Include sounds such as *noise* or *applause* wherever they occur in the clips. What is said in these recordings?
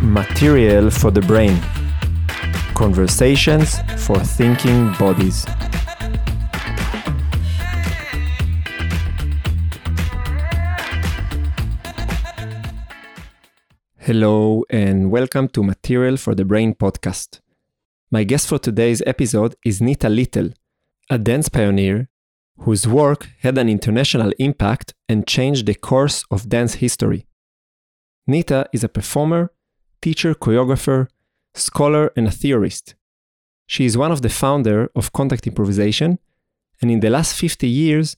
Material for the brain. Conversations for thinking bodies. Hello, and welcome to Material for the Brain podcast. My guest for today's episode is Nita Little, a dance pioneer whose work had an international impact and changed the course of dance history. Nita is a performer, teacher, choreographer, scholar, and a theorist. She is one of the founder of Contact Improvisation, and in the last 50 years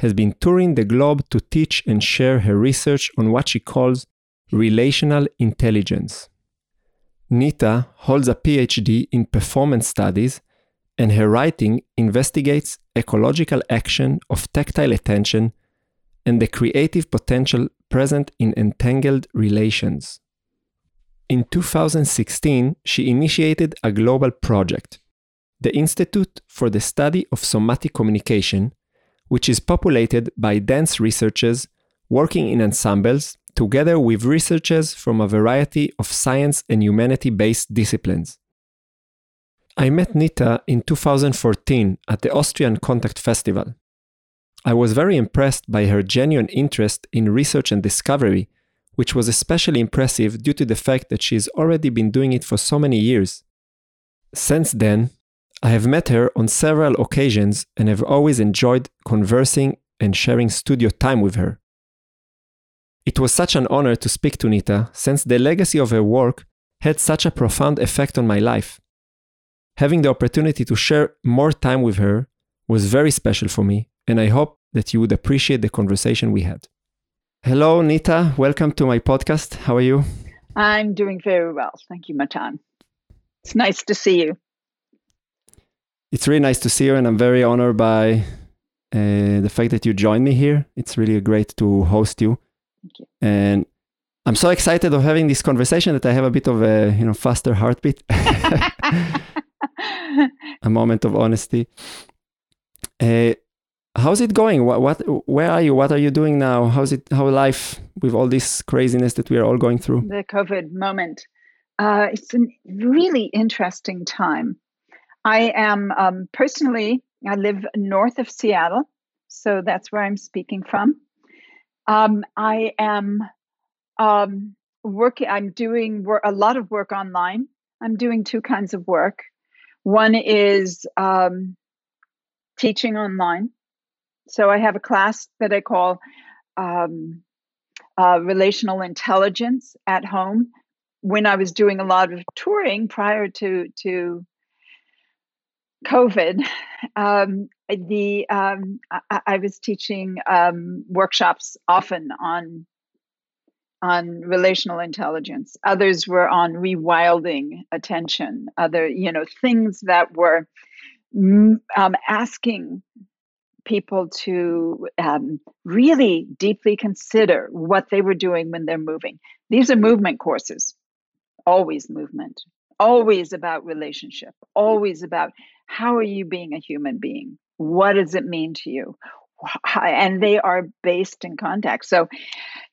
has been touring the globe to teach and share her research on what she calls relational intelligence. Nita holds a PhD in performance studies, and her writing investigates ecological action of tactile attention and the creative potential present in entangled relations. In 2016, she initiated a global project, the Institute for the Study of Somatic Communication, which is populated by dance researchers working in ensembles together with researchers from a variety of science and humanity based disciplines. I met Nita in 2014 at the Austrian Contact Festival. I was very impressed by her genuine interest in research and discovery, which was especially impressive due to the fact that she's already been doing it for so many years. Since then, I have met her on several occasions and have always enjoyed conversing and sharing studio time with her. It was such an honor to speak to Nita since the legacy of her work had such a profound effect on my life. Having the opportunity to share more time with her was very special for me, and I hope that you would appreciate the conversation we had. Hello, Nita. Welcome to my podcast. How are you? I'm doing very well. Thank you, Matan. It's nice to see you. It's really nice to see you, and I'm very honored by uh, the fact that you joined me here. It's really great to host you. Thank you. And I'm so excited of having this conversation that I have a bit of a you know faster heartbeat. *laughs* a moment of honesty. Uh, how's it going? What, what, where are you? What are you doing now? How's it? How life with all this craziness that we are all going through? The COVID moment. Uh, it's a really interesting time. I am um, personally. I live north of Seattle, so that's where I'm speaking from. Um, I am um, working. I'm doing work, a lot of work online. I'm doing two kinds of work. One is um, teaching online. So I have a class that I call um, uh, relational intelligence at home. When I was doing a lot of touring prior to to COVID, um, the um, I, I, was teaching um, workshops often on on relational intelligence. Others were on rewilding attention. Other, you know, things that were mm, um, asking people to um, really deeply consider what they were doing when they're moving. These are movement courses, always movement, always about relationship, always about how are you being a human being? What does it mean to you? And they are based in contact. So,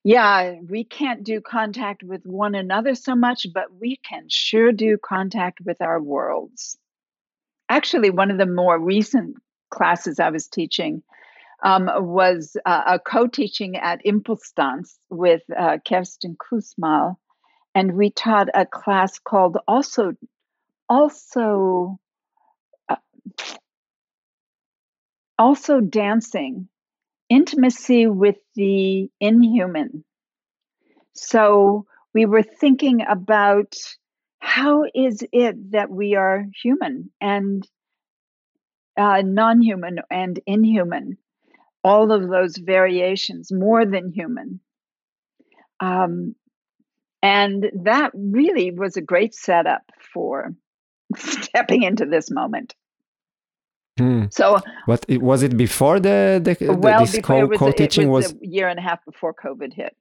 yeah, we can't do contact with one another so much, but we can sure do contact with our worlds. Actually, one of the more recent classes I was teaching um, was uh, a co teaching at ImPulsTanz with uh, Kerstin Kusmal. And we taught a class called also, also also dancing, intimacy with the inhuman. So we were thinking about how is it that we are human and uh, non human and inhuman, all of those variations, more than human. Um, and that really was a great setup for *laughs* stepping into this moment. Hmm. So, what was it before the the, well, this co, co teaching was, was, a year and a half before COVID hit.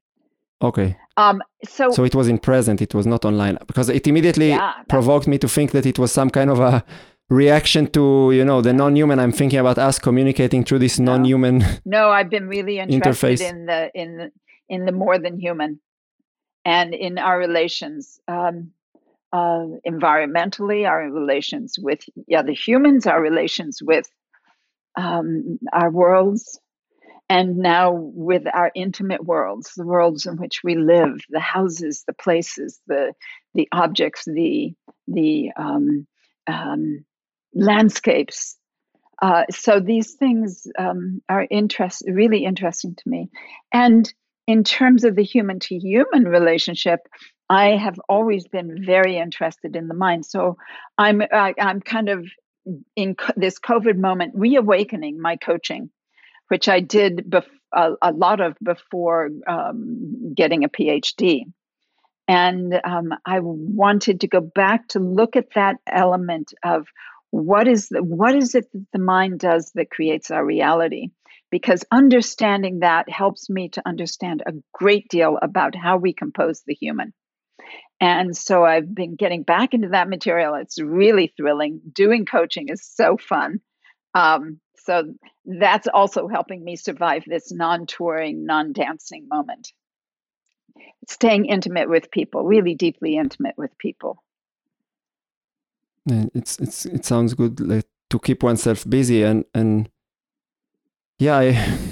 Okay. Um. So so it was in present. It was not online because it immediately yeah, provoked me to think that it was some kind of a reaction to you know the non-human i'm thinking about us communicating through this no. non-human no i've been really *laughs* interested interface. in the in in the more than human and in our relations um, uh, environmentally our relations with the humans our relations with um, our worlds and now with our intimate worlds the worlds in which we live the houses the places the the objects the the um, um, landscapes. Uh, so these things um, are interest, really interesting to me. And in terms of the human to human relationship, I have always been very interested in the mind. So I'm I, am i am kind of in co- this COVID moment reawakening my coaching, which I did bef- a, a, lot of before um, getting a PhD. And um, I wanted to go back to look at that element of what is the, what is it that the mind does that creates our reality because understanding that helps me to understand a great deal about how we compose the human and so i've been getting back into that material. It's really thrilling. Doing coaching is so fun. Um, so that's also helping me survive this non-touring non-dancing moment. Staying intimate with people really deeply intimate with people. It's it's it sounds good like, to keep oneself busy and and yeah I, *laughs*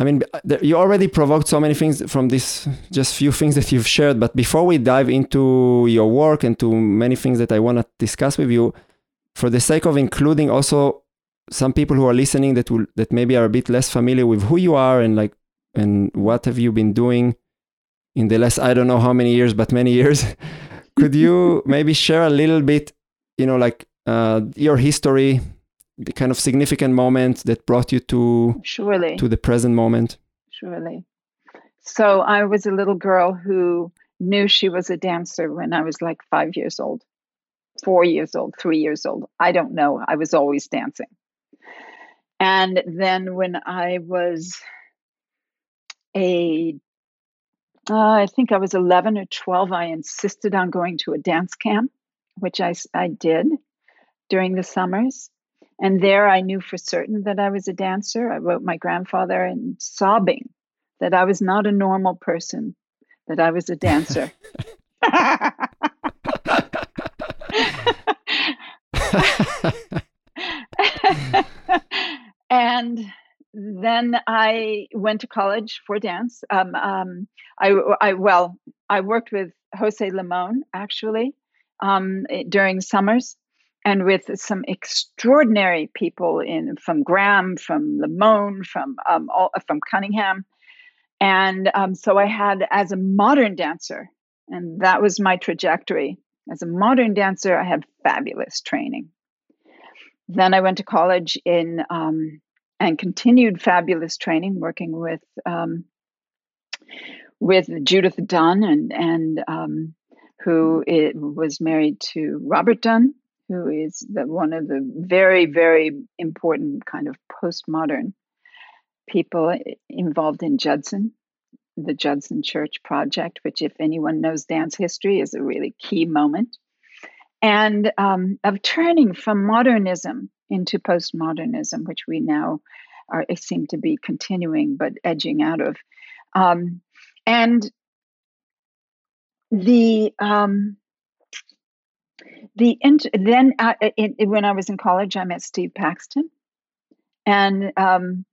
I mean you already provoked so many things from this just few things that you've shared but before we dive into your work and to many things that I want to discuss with you for the sake of including also some people who are listening that will that maybe are a bit less familiar with who you are and like and what have you been doing in the last I don't know how many years but many *laughs* years could you *laughs* maybe share a little bit, you know, like uh, your history, the kind of significant moment that brought you to surely to the present moment? Surely. So I was a little girl who knew she was a dancer when I was like five years old, four years old, three years old. I don't know. I was always dancing. And then when I was a uh, I think I was 11 or 12, I insisted on going to a dance camp, which I, I did during the summers. And there I knew for certain that I was a dancer. I wrote my grandfather and sobbing that I was not a normal person, that I was a dancer. *laughs* *laughs* and then I went to college for dance. Um, um, I, I, well, I worked with Jose Limon actually um, during summers, and with some extraordinary people in from Graham, from Limon, from um, all, from Cunningham, and um, so I had as a modern dancer, and that was my trajectory. As a modern dancer, I had fabulous training. Then I went to college in um, and continued fabulous training working with um, with Judith Dunn and and um, who was married to Robert Dunn, who is the, one of the very very important kind of postmodern people involved in Judson, the Judson Church project, which if anyone knows dance history is a really key moment, and um, of turning from modernism into postmodernism, which we now are seem to be continuing but edging out of. Um, and the um, the int- then uh, when I was in college, I met Steve Paxton, and um,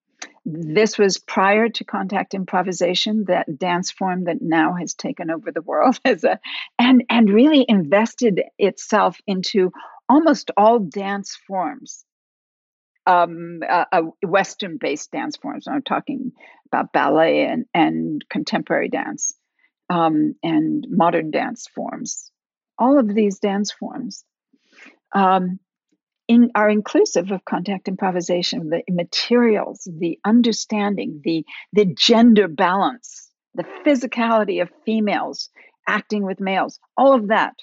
this was prior to contact improvisation, that dance form that now has taken over the world *laughs* as a, and and really invested itself into almost all dance forms um, a Western based dance forms. I'm talking about ballet and, and contemporary dance um, and modern dance forms. All of these dance forms um, in, are inclusive of contact improvisation, the materials, the understanding, the, the gender balance, the physicality of females acting with males. All of that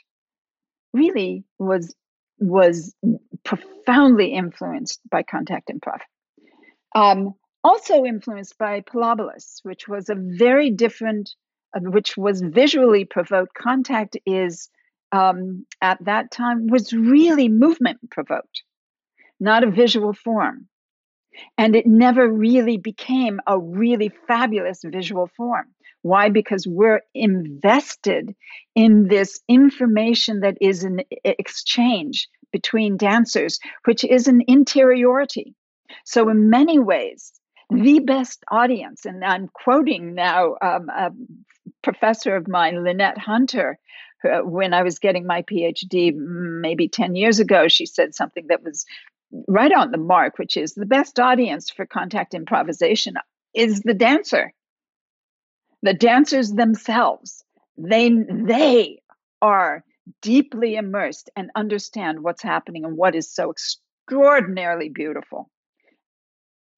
really was was profoundly influenced by contact improv. Um, also influenced by Pilobolus, which was a very different, uh, which was visually provoked. Contact is um, at that time was really movement provoked, not a visual form. And it never really became a really fabulous visual form. Why? Because we're invested in this information that is an exchange between dancers, which is an interiority. So, in many ways, the best audience, and I'm quoting now um, a professor of mine, Lynette Hunter, Uh, when I was getting my PhD maybe 10 years ago, she said something that was right on the mark, which is the best audience for contact improvisation is the dancer. The dancers themselves. They they are deeply immersed and understand what's happening and what is so extraordinarily beautiful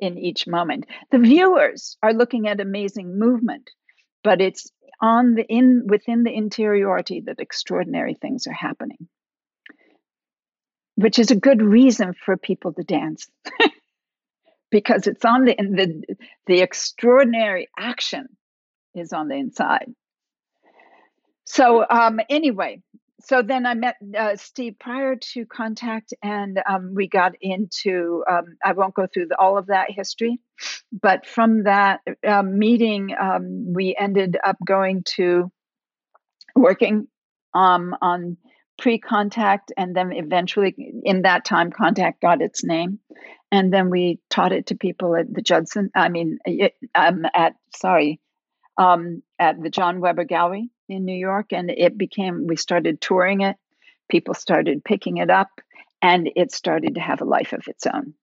in each moment. The viewers are looking at amazing movement, but it's on the in within the interiority that extraordinary things are happening. Which is a good reason for people to dance. *laughs* Because it's on the the the extraordinary action is on the inside. So um anyway so then I met uh, Steve prior to contact, and um, we got into. Um, I won't go through the, all of that history, but from that uh, meeting, um, we ended up going to working um, on pre-contact, and then eventually, in that time, contact got its name, and then we taught it to people at the Judson. I mean, it, um, at sorry, um, at the John Weber Gallery in New York, and it became. We started touring it. People started picking it up, and it started to have a life of its own.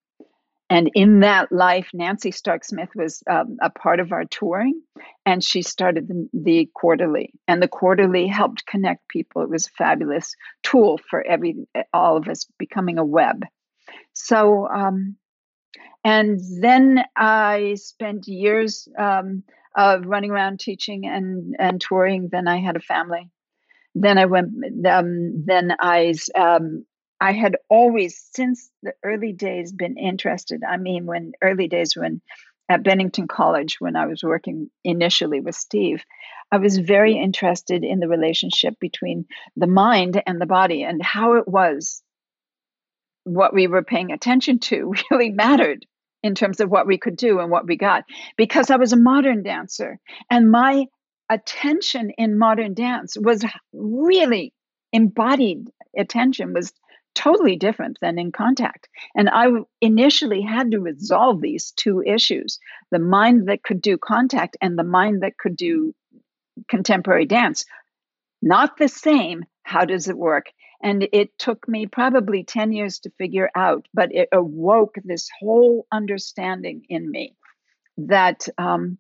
And in that life, Nancy Stark Smith was um, a part of our touring, and she started the, the, quarterly. And the quarterly helped connect people. It was a fabulous tool for every all of us becoming a web. So, um, and then I spent years um, of running around teaching and and touring. Then I had a family. Then I went. Um, then I um, I had always, since the early days, been interested. I mean, when early days when at Bennington College, when I was working initially with Steve, I was very interested in the relationship between the mind and the body and how it was what we were paying attention to *laughs* really mattered in terms of what we could do and what we got because I was a modern dancer. And my attention in modern dance was really embodied attention was totally different than in contact. And I initially had to resolve these two issues the mind that could do contact and the mind that could do contemporary dance. Not the same how does it work and it took me probably 10 years to figure out, but it awoke this whole understanding in me that um,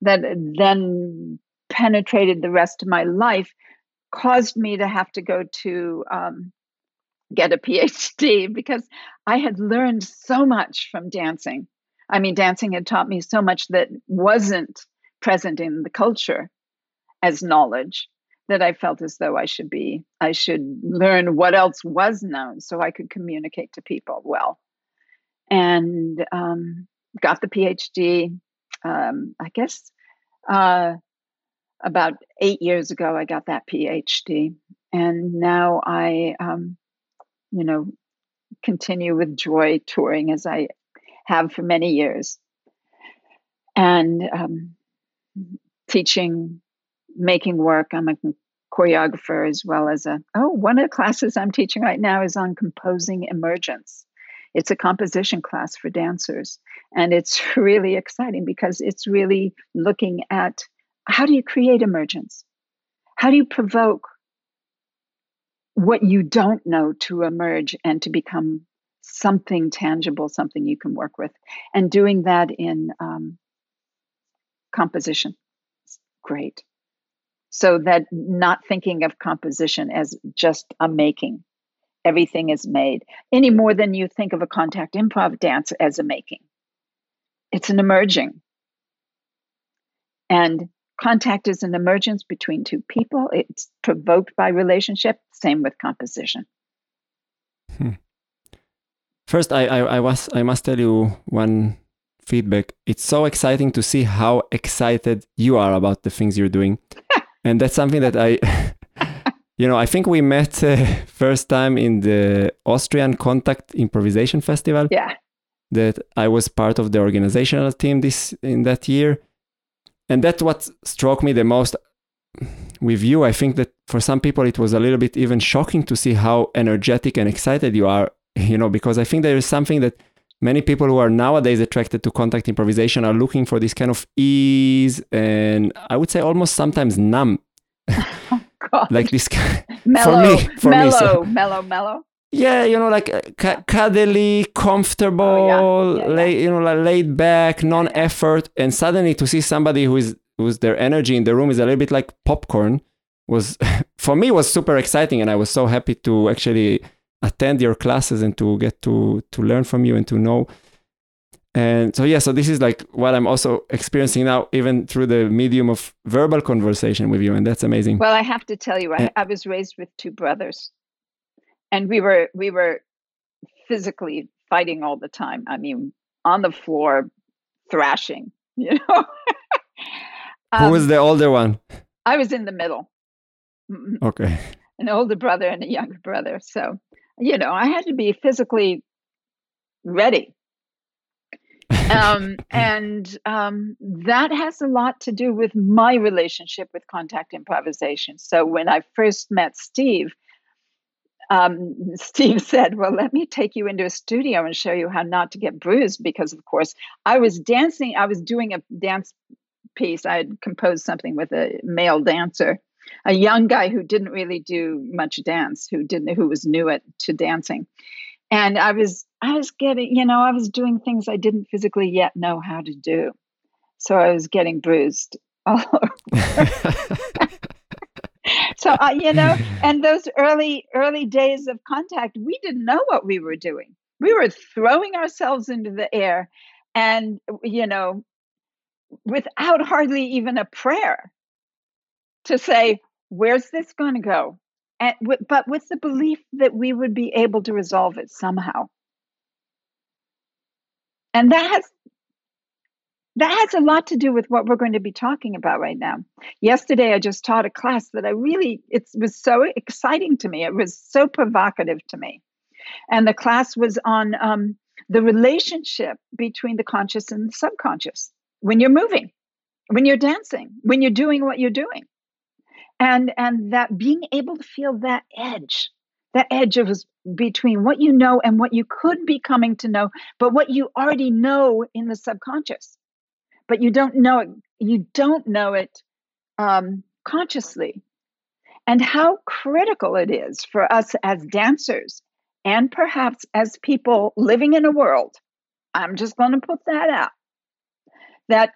that then penetrated the rest of my life, caused me to have to go to um, get a PhD *laughs* because I had learned so much from dancing. I mean, dancing had taught me so much that wasn't present in the culture as knowledge that I felt as though I should be, I should learn what else was known so I could communicate to people well. And um, got the PhD, um, I guess uh, about eight years ago, I got that PhD. And now I, um, you know, continue with joy touring as I have for many years. And um, teaching making work. I'm a choreographer as well as a, oh, one of the classes I'm teaching right now is on composing emergence. It's a composition class for dancers. And it's *laughs* really exciting because it's really looking at how do you create emergence? How do you provoke what you don't know to emerge and to become something tangible, something you can work with? And doing that in um, composition. It's great so that not thinking of composition as just a making. Everything is made. Any more than you think of a contact improv dance as a making. It's an emerging. And contact is an emergence between two people. It's provoked by relationship. Same with composition. Hmm. first I, I i was i must tell you one feedback. It's so exciting to see how excited you are about the things you're doing and that's something that I *laughs* you know, I think we met uh, first time in the Austrian Contact Improvisation Festival. Yeah. That I was part of the organizational team this in that year, and that's what struck me the most with you. I think that for some people it was a little bit even shocking to see how energetic and excited you are. *laughs* You know, because I think there is something that many people who are nowadays attracted to contact improvisation are looking for this kind of ease and I would say almost sometimes numb. *laughs* God. like this mellow, for me, for mellow, me, so- mellow, mellow. yeah, you know, like uh, cu- cuddly, comfortable, Oh, yeah. Yeah, lay, you know, like laid back, non-effort, and suddenly to see somebody who is who's their energy in the room is a little bit like popcorn was *laughs* for me was super exciting, and I was so happy to actually attend your classes and to get to to learn from you and to know. And so yeah, so this is like what I'm also experiencing now, even through the medium of verbal conversation with you, and that's amazing. Well, I have to tell you, I, I was raised with two brothers, and we were we were physically fighting all the time. I mean, on the floor, thrashing. *laughs* You know. who Um, was the older one? I was in the middle, Okay. an older brother and a younger brother. So, you know, I had to be physically ready. um, *laughs* and um, that has a lot to do with my relationship with contact improvisation. So when I first met Steve, um, *laughs* Steve said, Well, let me take you into a studio and show you how not to get bruised. Because, of course, I was dancing, I was doing a dance piece. I had composed something with a male dancer, a young guy who didn't really do much dance, who didn't, who was new at, to dancing. And I was, I was getting, you know, I was doing things I didn't physically yet know how to do. So I was getting bruised *laughs* all over so uh, you know and those early early days of contact we didn't know what we were doing we were throwing ourselves into the air and you know without hardly even a prayer to say where's this going to go and but with the belief that we would be able to resolve it somehow and that has that has a lot to do with what we're going to be talking about right now. Yesterday, I just taught a class that I really, it was so exciting to me. It was so provocative to me. And the class was on um, the relationship between the conscious and the subconscious when you're moving, when you're dancing, when you're doing what you're doing. And, and that being able to feel that edge, that edge of between what you know and what you could be coming to know, but what you already know in the subconscious. But you don't know it you don't know it um, consciously. And how critical it is for us as dancers and perhaps as people living in a world i'm just going to put that out that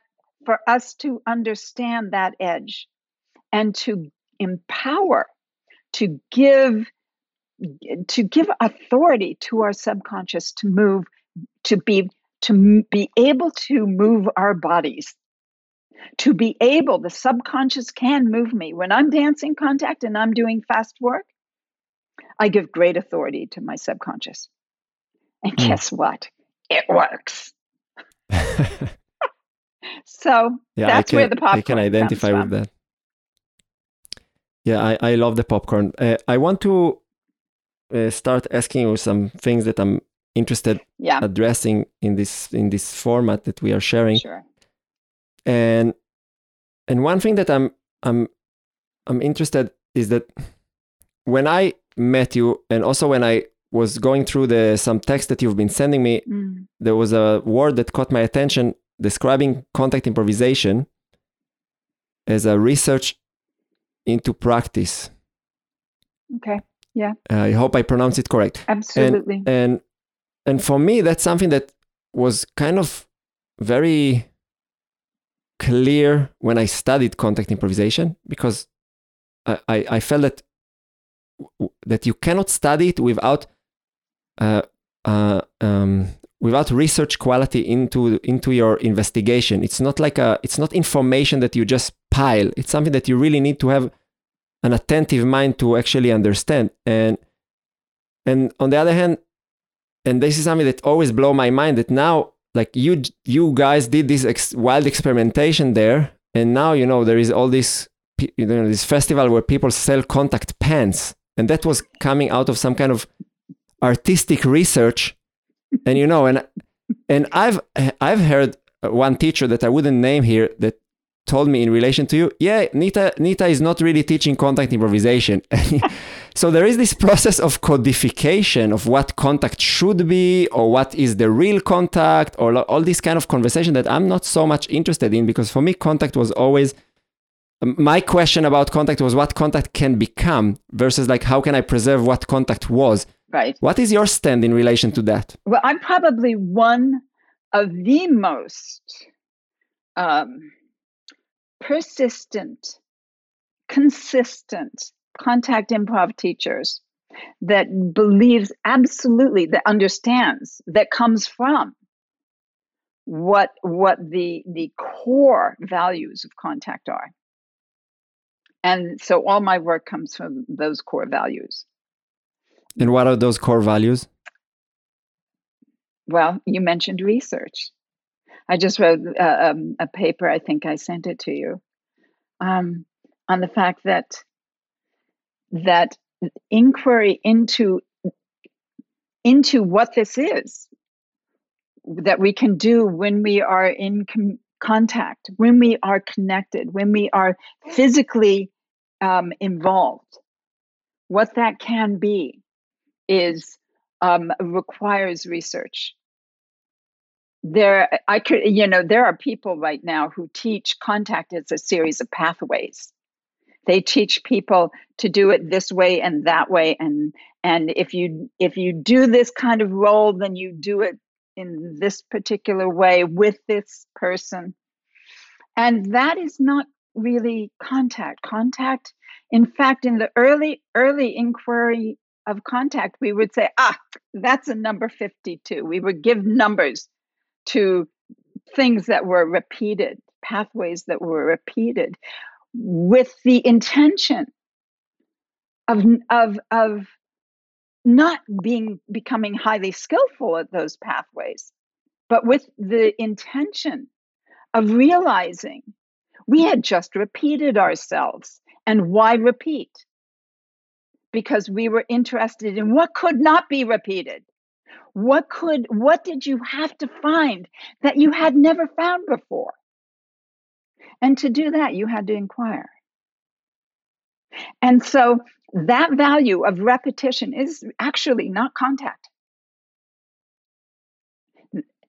for us to understand that edge and to empower to give to give authority to our subconscious to move to be to be able to move our bodies. To be able the subconscious can move me. When i'm dancing contact and i'm doing fast work i give great authority to my subconscious. And Mm. guess what? It works. *laughs* So yeah, That's can, where the I can identify with that. Yeah, I, I love the popcorn. Uh, I want to uh, start asking you some things that I'm interested yeah addressing in this in this format that we are sharing. sure And and one thing that I'm I'm I'm interested is that when I met you, and also when I was going through the some text that you've been sending me, Mm. there was a word that caught my attention describing contact improvisation as a research into practice. okay Yeah. I hope I pronounce it correct. absolutely And and for me, that's something that was kind of very clear when I studied contact improvisation because I, I, I felt that that you cannot study it without uh, uh, um, without research quality into into your investigation. It's not like a it's not information that you just pile. It's something that you really need to have an attentive mind to actually understand. And and on the other hand, and this is something that always blow my mind that now like you you guys did this ex- wild experimentation there and now you know there is all this you know, this festival where people sell contact pens, and that was coming out of some kind of artistic research. And you know, and and I've I've heard one teacher that I wouldn't name here that told me in relation to you, yeah, Nita Nita is not really teaching contact improvisation. *laughs* so there is this process of codification of what contact should be or what is the real contact or all this kind of conversation that I'm not so much interested in because for me contact was always my question about contact was what contact can become versus like how can I preserve what contact was. Right. What is your stand in relation to that? Well, I'm probably one of the most um, persistent, consistent contact improv teachers that believes absolutely that understands that comes from what what the the core values of contact are and so all my work comes from those core values and what are those core values well you mentioned research I just wrote uh, um, a paper. I think I sent it to you um, on the fact that that inquiry into into what this is that we can do when we are in com- contact, when we are connected, when we are physically um, involved. What that can be is um, requires research. There i could you know there are people right now who teach contact as a series of pathways. They teach people to do it this way and that way and and if you if you do this kind of role then you do it in this particular way with this person. And that is not really contact. Contact in fact in the early early inquiry of contact we would say ah that's a number 52 we would give numbers to things that were repeated, pathways that were repeated, with the intention of of of not being becoming highly skillful at those pathways, but with the intention of realizing we had just repeated ourselves. And why repeat? Because we were interested in what could not be repeated. What could what did you have to find that you had never found before? And to do that, you had to inquire. And so that value of repetition is actually not contact.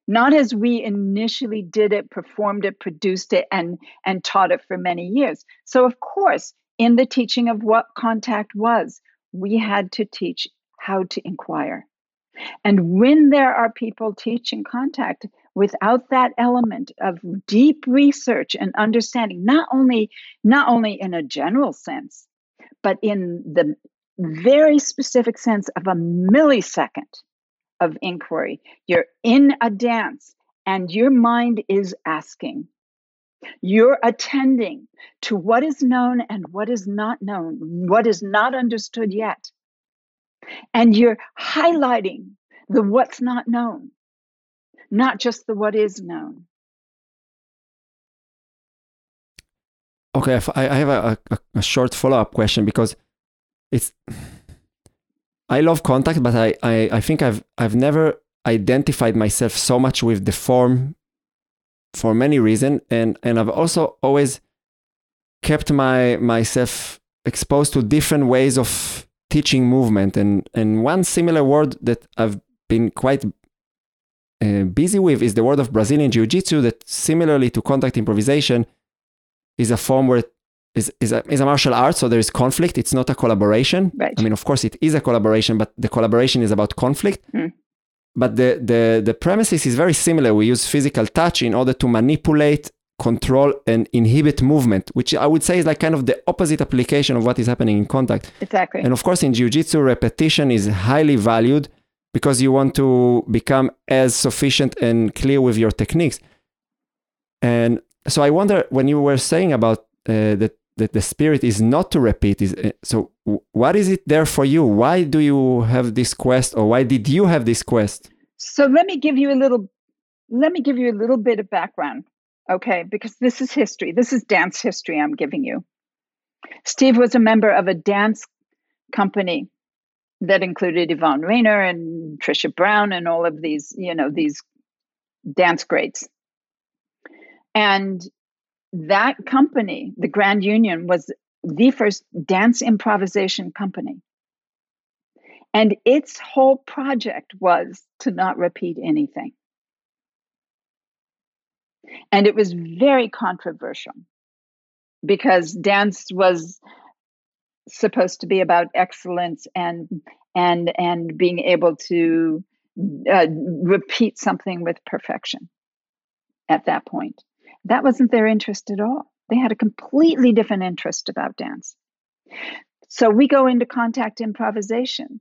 Not as we initially did it, performed it, produced it, and, and taught it for many years. So, of course, in the teaching of what contact was, we had to teach how to inquire. And when there are people teaching contact without that element of deep research and understanding, not only not only in a general sense, but in the very specific sense of a millisecond of inquiry, you're in a dance and your mind is asking. You're attending to what is known and what is not known, what is not understood yet. And you're highlighting the what's not known, not just the what is known. Okay, I have a, a, a short follow up question because it's. I love contact, but I, I, I think I've I've never identified myself so much with the form for many reasons and and I've also always kept my myself exposed to different ways of teaching movement and and one similar word that I've been quite uh, busy with is the word of Brazilian Jiu-Jitsu that similarly to contact improvisation is a form where is, is, a, is a martial art, so there is conflict. It's not a collaboration. Right. I mean, of course, it is a collaboration, but the collaboration is about conflict. Mm. But the, the, the premises is very similar. We use physical touch in order to manipulate control and inhibit movement, which I would say is like kind of the opposite application of what is happening in contact. Exactly. And of course, in jiu-jitsu, repetition is highly valued because you want to become as sufficient and clear with your techniques. And so I wonder when you were saying about uh, that that the spirit is not to repeat is uh, so what is it there for you why do you have this quest or why did you have this quest so let me give you a little let me give you a little bit of background okay? Because this is history. This is dance history I'm giving you. Steve was a member of a dance company that included Yvonne Rainer and Trisha Brown and all of these, you know, these dance greats. And that company, the Grand Union, was the first dance improvisation company. And its whole project was to not repeat anything. And it was very controversial because dance was supposed to be about excellence and and and being able to uh, repeat something with perfection at that point that wasn't their interest at all. They had a completely different interest about dance. So we go into contact improvisation.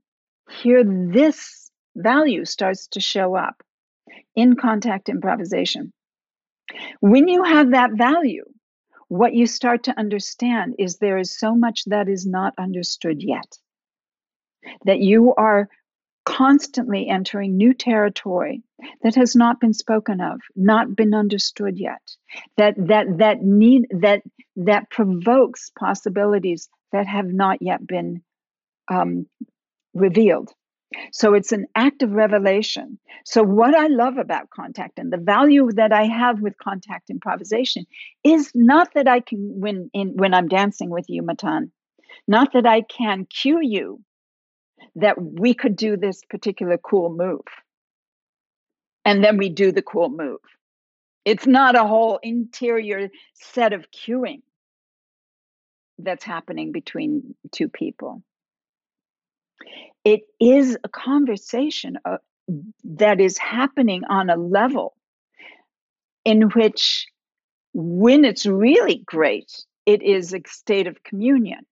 Here this value starts to show up in contact improvisation. When you have that value what you start to understand is there is so much that is not understood yet. That you are constantly entering new territory that has not been spoken of, not been understood yet. That that that need that that provokes possibilities that have not yet been um, revealed. So it's an act of revelation. So, what I love about contact and the value that I have with contact improvisation is not that I can, when, in, when I'm dancing with you, Matan, not that I can cue you that we could do this particular cool move. And then we do the cool move. It's not a whole interior set of cueing that's happening between two people it is a conversation uh, that is happening on a level in which, when it's really great, it is a state of communion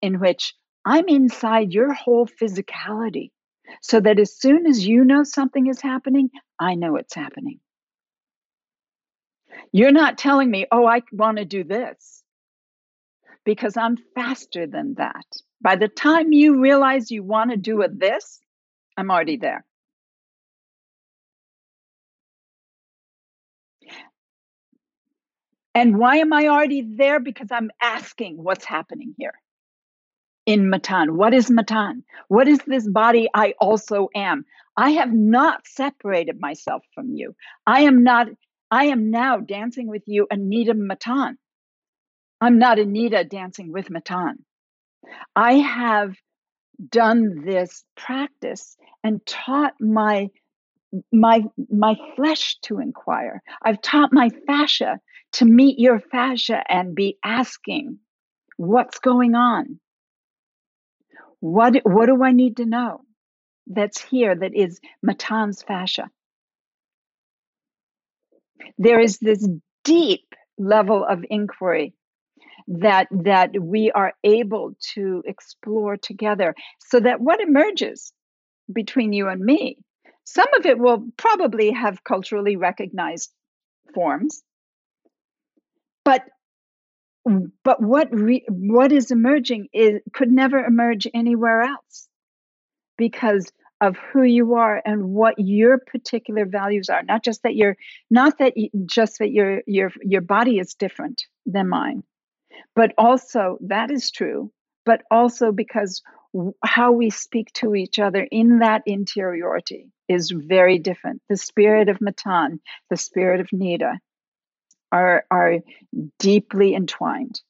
in which I'm inside your whole physicality. So that as soon as you know something is happening, I know it's happening. You're not telling me, oh, I want to do this, because I'm faster than that. By the time you realize you want to do a this, I'm already there. And why am I already there? Because I'm asking what's happening here in Matan. What is Matan? What is this body I also am? I have not separated myself from you. I am not, I am now dancing with you, Anita Matan. I'm not Anita dancing with Matan. I have done this practice and taught my my my flesh to inquire. I've taught my fascia to meet your fascia and be asking, what's going on? What what do I need to know that's here that is Matan's fascia? There is this deep level of inquiry that that we are able to explore together so that what emerges between you and me some of it will probably have culturally recognized forms but but what re, what is emerging is could never emerge anywhere else because of who you are and what your particular values are not just that you're not that you, just that your your your body is different than mine but also, that is true, but also because how we speak to each other in that interiority is very different. The spirit of Matan, the spirit of Nita are, are deeply entwined.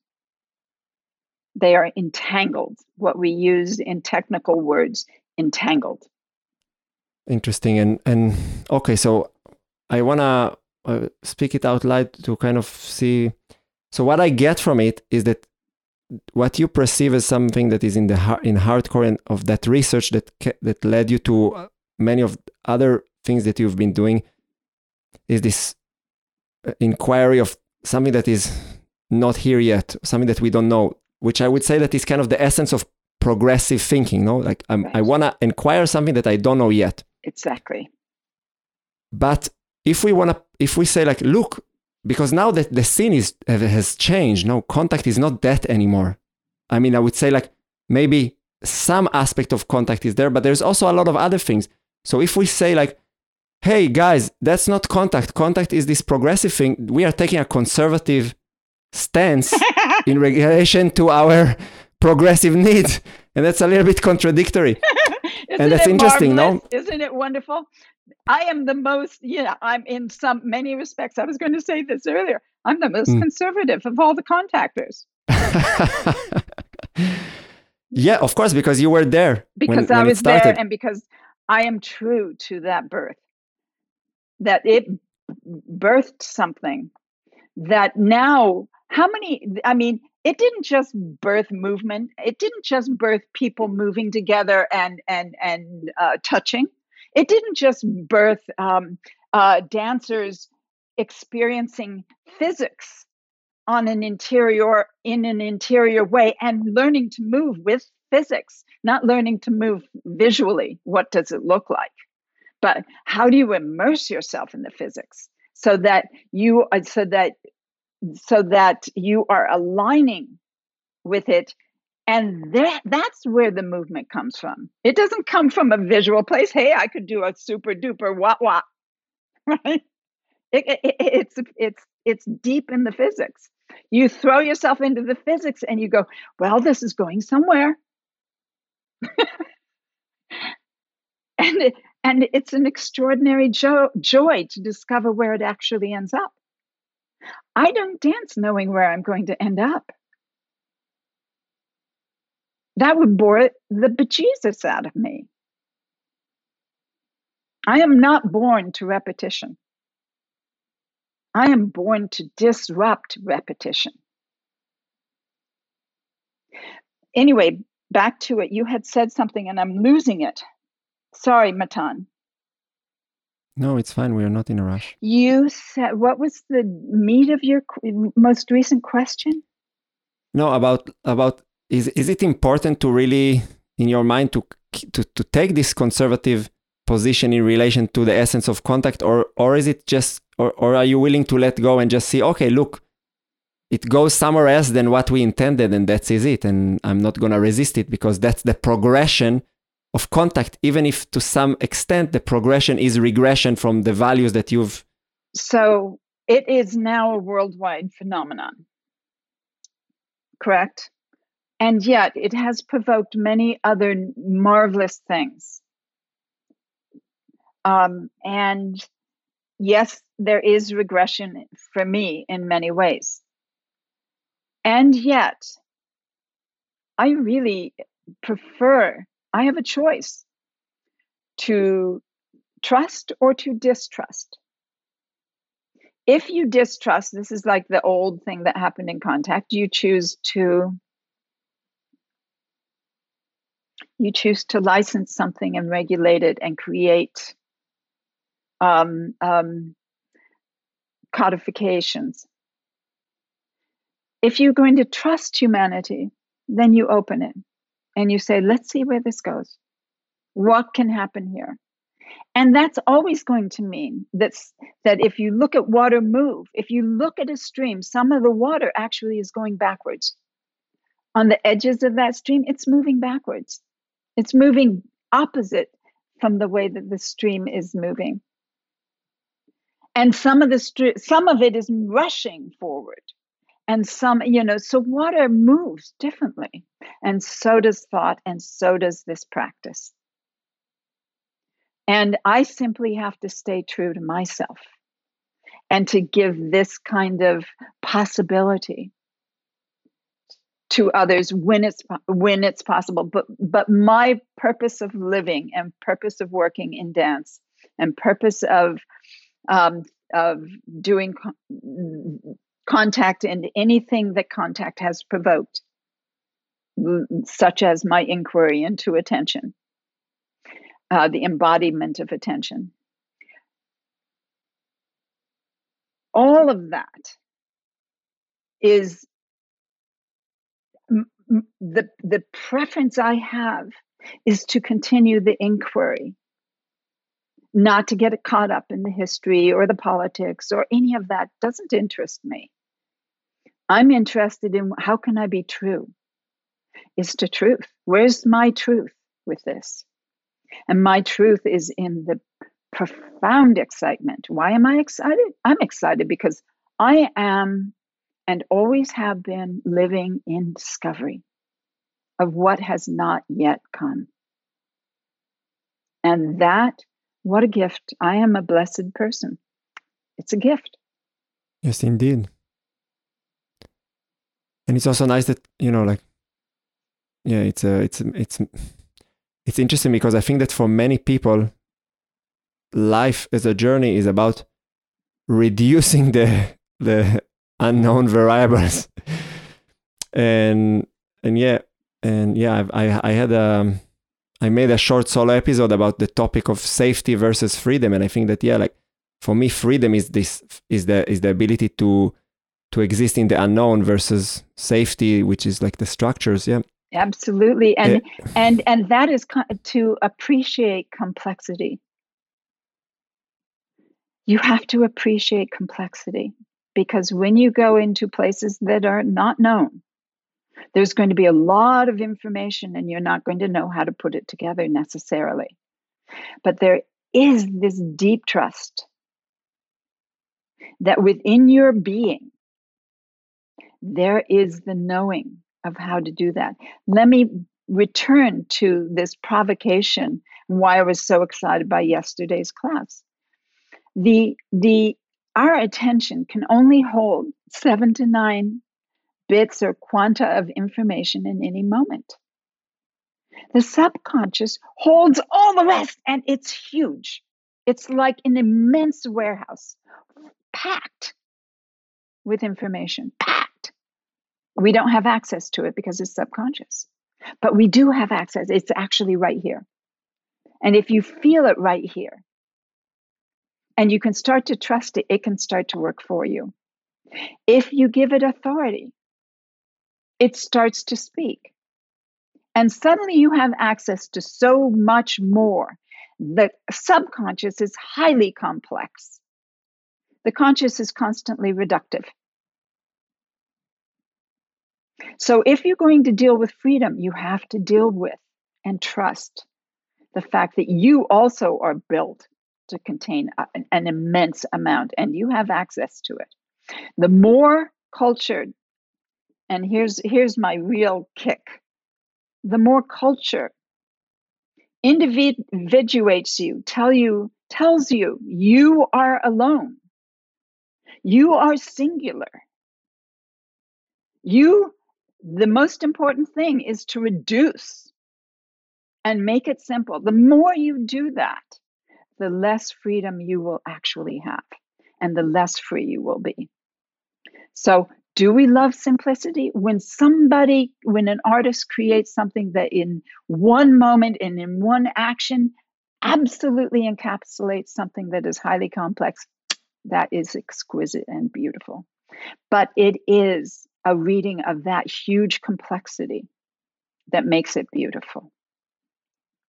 They are entangled, what we use in technical words, entangled. Interesting. And, and okay, so I want to uh, speak it out loud to kind of see so what I get from it is that what you perceive as something that is in the heart, in hardcore of that research that that led you to many of other things that you've been doing is this Uh, inquiry of something that is not here yet, something that we don't know, which I would say that is kind of the essence of progressive thinking. No, like um, right. i want to inquire something that I don't know yet. Exactly. But if we want to, if we say like, look, because now that the scene is has changed no contact is not that anymore i mean i would say like maybe some aspect of contact is there but there's also a lot of other things so if we say like hey guys that's not contact contact is this progressive thing we are taking a conservative stance *laughs* in relation to our progressive needs. And that's a little bit contradictory. *laughs* and that's interesting, no? Isn't it wonderful? I am the most, yeah, I'm in some many respects. I was going to say this earlier. I'm the most mm. conservative of all the contactors. *laughs* yeah, of course, because you were there. Because when, I when was there and because I am true to that birth. That it birthed something that now, how many, I mean, it didn't just birth movement. It didn't just birth people moving together and and and uh, touching. It didn't just birth um, uh, dancers experiencing physics on an interior in an interior way and learning to move with physics, not learning to move visually. What does it look like? But how do you immerse yourself in the physics so that you uh, so that so that you are aligning with it? And that that's where the movement comes from. It doesn't come from a visual place hey i could do a super duper what what *laughs* right? It, it, it's it's it's deep in the physics. You throw yourself into the physics and you go well this is going somewhere. *laughs* And it, and it's an extraordinary jo- joy to discover where it actually ends up I don't dance knowing where I'm going to end up. That would bore the bejesus out of me. I am not born to repetition. I am born to disrupt repetition. Anyway, back to it. You had said something and I'm losing it. Sorry, Matan. No, it's fine. We are not in a rush. You said, what was the meat of your most recent question? No, about about is is it important to really, in your mind, to to to take this conservative position in relation to the essence of contact, or or is it just, or or are you willing to let go and just see, okay, look, it goes somewhere else than what we intended, and that's is it, and I'm not gonna resist it because that's the progression of contact, even if to some extent the progression is regression from the values that you've. So it is now a worldwide phenomenon, correct? And yet it has provoked many other marvelous things. Um, and yes, there is regression for me in many ways. And yet, I really prefer I have a choice to trust or to distrust. If you distrust, this is like the old thing that happened in contact, you choose to you choose to license something and regulate it and create um, um, codifications. If you're going to trust humanity, then you open it and you say, let's see where this goes. What can happen here? And that's always going to mean that's, that if you look at water move, if you look at a stream, some of the water actually is going backwards. On the edges of that stream, it's moving backwards. It's moving opposite from the way that the stream is moving. And some of the str- some of it is rushing forward and some you know so water moves differently and so does thought and so does this practice. And i simply have to stay true to myself and to give this kind of possibility to others when it's when it's possible. But but my purpose of living and purpose of working in dance and purpose of um, of doing contact and anything that contact has provoked, such as my inquiry into attention, uh, the embodiment of attention. All of that is the the preference I have is to continue the inquiry, not to get caught up in the history or the politics or any of that doesn't interest me. I'm interested in how can I be true? Is to truth. Where's my truth with this? And my truth is in the profound excitement. Why am I excited? I'm excited because I am and always have been living in discovery of what has not yet come. And that, what a gift. I am a blessed person. It's a gift. Yes, indeed. And it's also nice that, you know, like, yeah, it's a, it's, a, it's, it's interesting because I think that for many people, life as a journey is about reducing the the unknown variables. *laughs* And and yeah and yeah I, I had a um, I made a short solo episode about the topic of safety versus freedom. And I think that yeah like for me freedom is this is the is the ability to to exist in the unknown versus safety which is like the structures yeah. Absolutely. And it, and and that is to appreciate complexity. You have to appreciate complexity because when you go into places that are not known, there's going to be a lot of information and you're not going to know how to put it together necessarily. But there is this deep trust that within your being, there is the knowing of how to do that. Let me return to this provocation why I was so excited by yesterday's class the the our attention can only hold seven to nine bits or quanta of information in any moment. The subconscious holds all the rest and it's huge. It's like an immense warehouse packed with information, packed. We don't have access to it because it's subconscious, but we do have access. It's actually right here. And if you feel it right here, and you can start to trust it, it can start to work for you. If you give it authority, it starts to speak. And suddenly you have access to so much more. The subconscious is highly complex. The conscious is constantly reductive. So, if you're going to deal with freedom, you have to deal with and trust the fact that you also are built to contain a, an immense amount, and you have access to it. The more cultured, and here's here's my real kick: the more culture individuates you, tell you tells you you are alone, you are singular. You, the most important thing is to reduce and make it simple. The more you do that, the less freedom you will actually have and the less free you will be. So, do we love simplicity? When somebody, when an artist creates something that in one moment and in one action absolutely encapsulates something that is highly complex, that is exquisite and beautiful. But it is a reading of that huge complexity that makes it beautiful.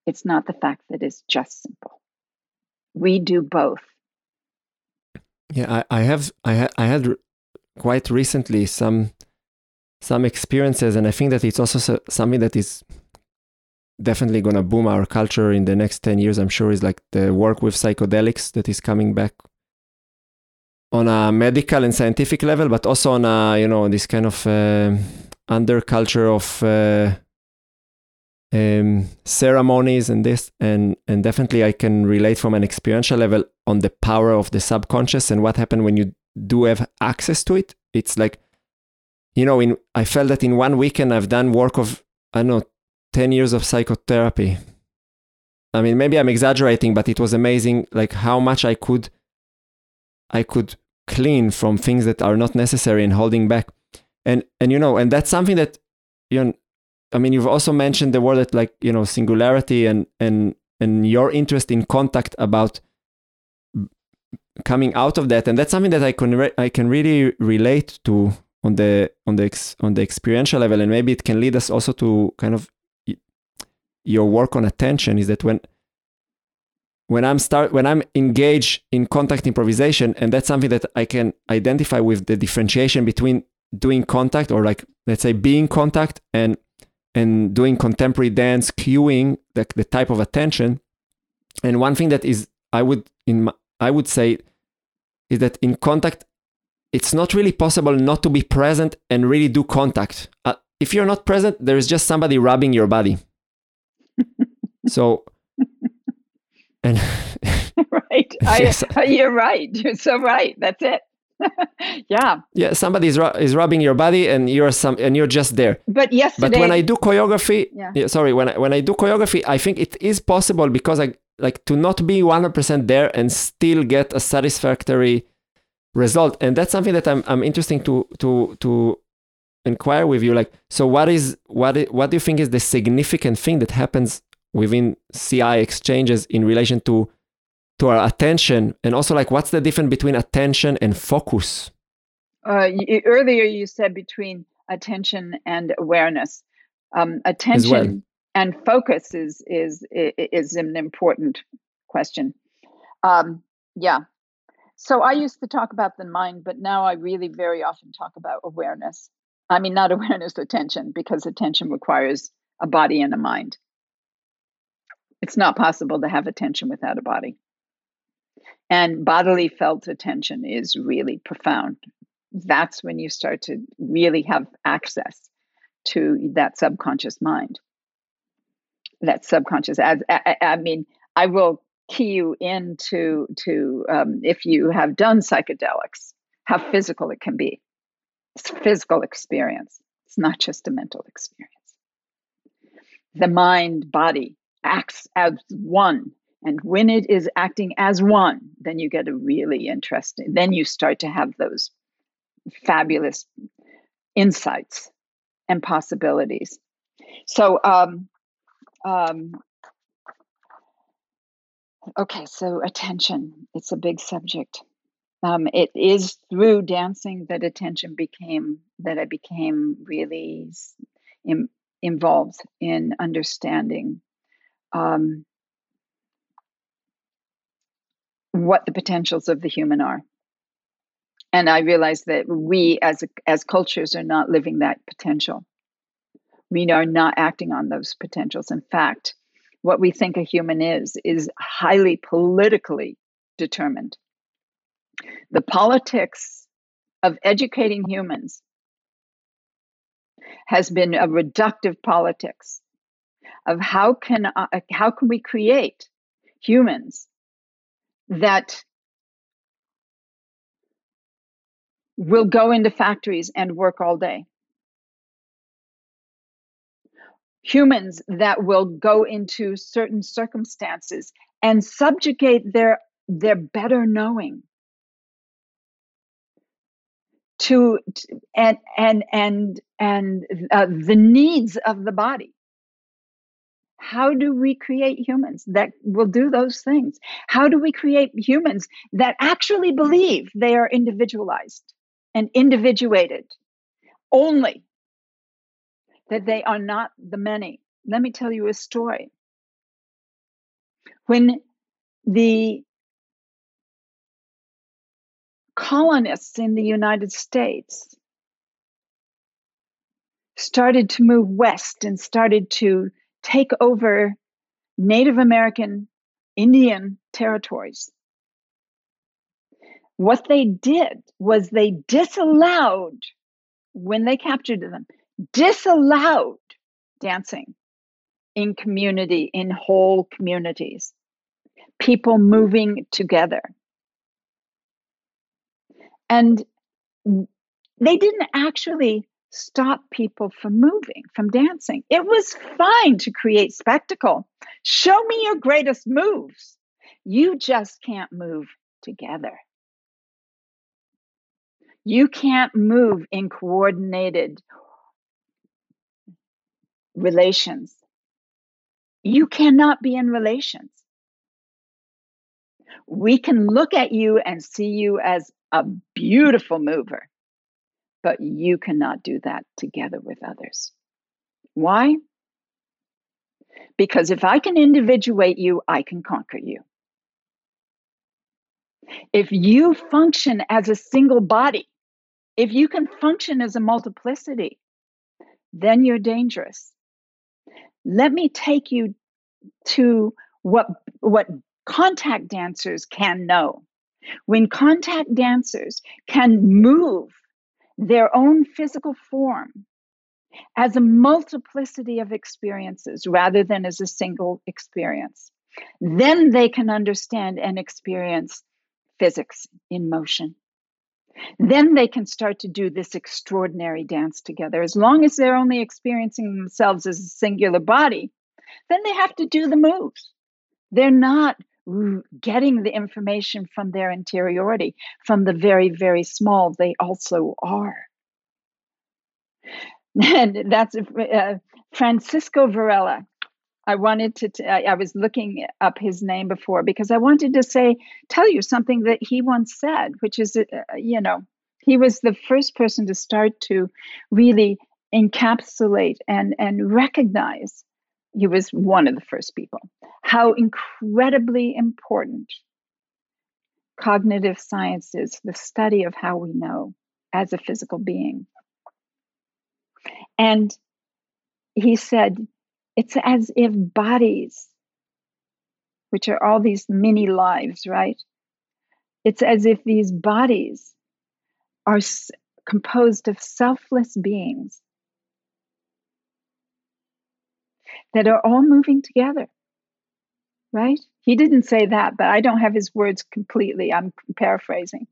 It's not the fact that it's just simple we do both. Yeah, I, I have I, ha- I had quite recently some some experiences, and I think that it's also so, something that is definitely going to boom our culture in the next 10 years i'm sure is like the work with psychedelics that is coming back on a medical and scientific level but also on a you know this kind of uh, underculture of uh, um, ceremonies and this and and definitely i can relate from an experiential level on the power of the subconscious and what happened when you do have access to it. It's like you know in i felt that in one weekend i've done work of i don't know 10 years of psychotherapy. I mean maybe i'm exaggerating but it was amazing like how much i could i could clean from things that are not necessary and holding back and and you know and that's something that you know I mean, you've also mentioned the word that like you know singularity and and and your interest in contact about coming out of that, and that's something that I can re- I can really relate to on the on the ex- on the experiential level, and maybe it can lead us also to kind of your work on attention. Is that when when I'm start when I'm engaged in contact improvisation, and that's something that I can identify with the differentiation between doing contact or like let's say being contact and and doing contemporary dance, cueing the, the type of attention. And one thing that is, I would in my, I would say, is that in contact, it's not really possible not to be present and really do contact. Uh, if you're not present, there is just somebody rubbing your body. *laughs* so, and *laughs* right. *laughs* *laughs* I, you're right. You're so right. That's it. yeah. Yeah, somebody is, ru- is rubbing your body and you're some and you're just there. But yesterday But when I do choreography, yeah. yeah sorry, when I, when I do choreography, I think it is possible because I like to not be 100% there and still get a satisfactory result. And that's something that I'm I'm interesting to to to inquire with you like so what is what is, what do you think is the significant thing that happens within CI exchanges in relation to to our attention and also like what's the difference between attention and focus? Uh, you, earlier you said between attention and awareness. Um, attention well. and focus is is is an important question. Um, yeah. So i used to talk about the mind but now i really very often talk about awareness. I mean not *laughs* awareness attention because attention requires a body and a mind it's not possible to have attention without a body and bodily felt attention is really profound. That's when you start to really have access to that subconscious mind. That subconscious. As I, I mean, I will key you into to um, if you have done psychedelics, how physical it can be. It's physical experience. It's not just a mental experience. The mind body acts as one and when it is acting as one, then you get a really interesting, then you start to have those fabulous insights and possibilities. So, um, um, okay, so attention, it's a big subject. Um, it is through dancing that attention became, that I became really Im- involved in understanding um, what the potentials of the human are. And I realize that we as as cultures are not living that potential. We are not acting on those potentials. In fact, what we think a human is is highly politically determined. The politics of educating humans has been a reductive politics of how can how can we create humans that will go into factories and work all day. Humans that will go into certain circumstances and subjugate their, their better knowing to and and and and uh, the needs of the body how do we create humans that will do those things? How do we create humans that actually believe they are individualized and individuated only? That they are not the many. Let me tell you a story. When the colonists in the United States started to move west and started to take over Native American Indian territories. What they did was they disallowed, when they captured them, disallowed dancing in community, in whole communities, people moving together. And they didn't actually stop people from moving, from dancing. It was fine to create spectacle. Show me your greatest moves. You just can't move together. You can't move in coordinated relations. You cannot be in relations. We can look at you and see you as a beautiful mover but you cannot do that together with others. Why? Because if I can individuate you, I can conquer you. If you function as a single body, if you can function as a multiplicity, then you're dangerous. Let me take you to what, what contact dancers can know. When contact dancers can move their own physical form as a multiplicity of experiences rather than as a single experience, then they can understand and experience physics in motion. Then they can start to do this extraordinary dance together. As long as they're only experiencing themselves as a singular body, then they have to do the moves. They're not getting the information from their interiority, from the very, very small they also are. And that's uh, Francisco Varela. I wanted to, t- I was looking up his name before because I wanted to say, tell you something that he once said, which is, uh, you know, he was the first person to start to really encapsulate and, and recognize he was one of the first people. How incredibly important cognitive science is the study of how we know as a physical being. And he said it's as if bodies which are all these mini lives right? It's as if these bodies are composed of selfless beings that are all moving together. Right? He didn't say that, but I don't have his words completely. I'm paraphrasing.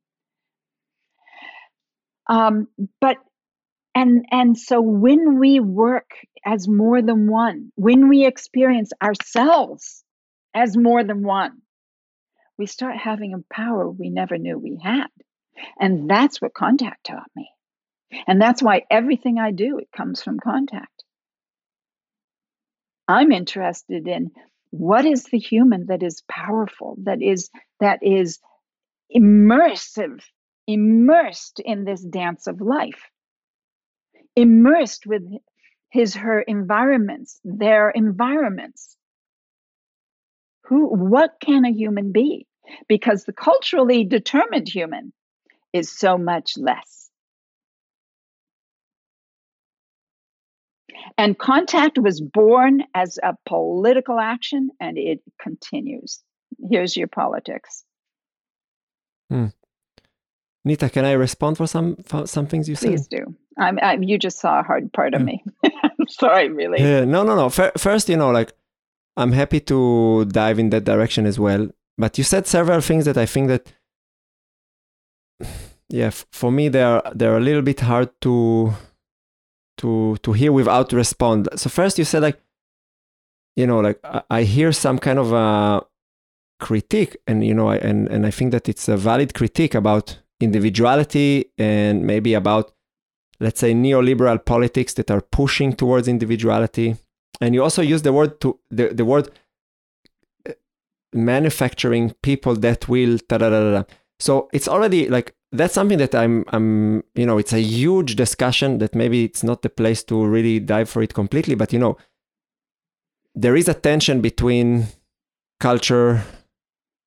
Um, but and and so when we work as more than one, when we experience ourselves as more than one, we start having a power we never knew we had. And that's what contact taught me. And that's why everything I do, it comes from contact. I'm interested in what is the human that is powerful, that is that is immersive, immersed in this dance of life, immersed with his her environments, their environments. Who what can a human be? Because the culturally determined human is so much less. And contact was born as a political action and it continues. Here's your politics. Hmm. Nita, can I respond for some for some things you Please said? Please do. I'm, I'm, you just saw a hard part of Yeah. me. *laughs* I'm sorry, really. Yeah, no, no, no. Fir- First, you know, like I'm happy to dive in that direction as well. But you said several things that I think that, *sighs* yeah, f- for me they're they're a little bit hard to to to hear without respond. So first, you said like, you know, like I, I hear some kind of a critique, and you know, I, and and I think that it's a valid critique about individuality and maybe about let's say neoliberal politics that are pushing towards individuality and you also use the word to the, the word uh, manufacturing people that will da, da, da, da. so it's already like that's something that i'm i'm you know it's a huge discussion that maybe it's not the place to really dive for it completely but you know there is a tension between culture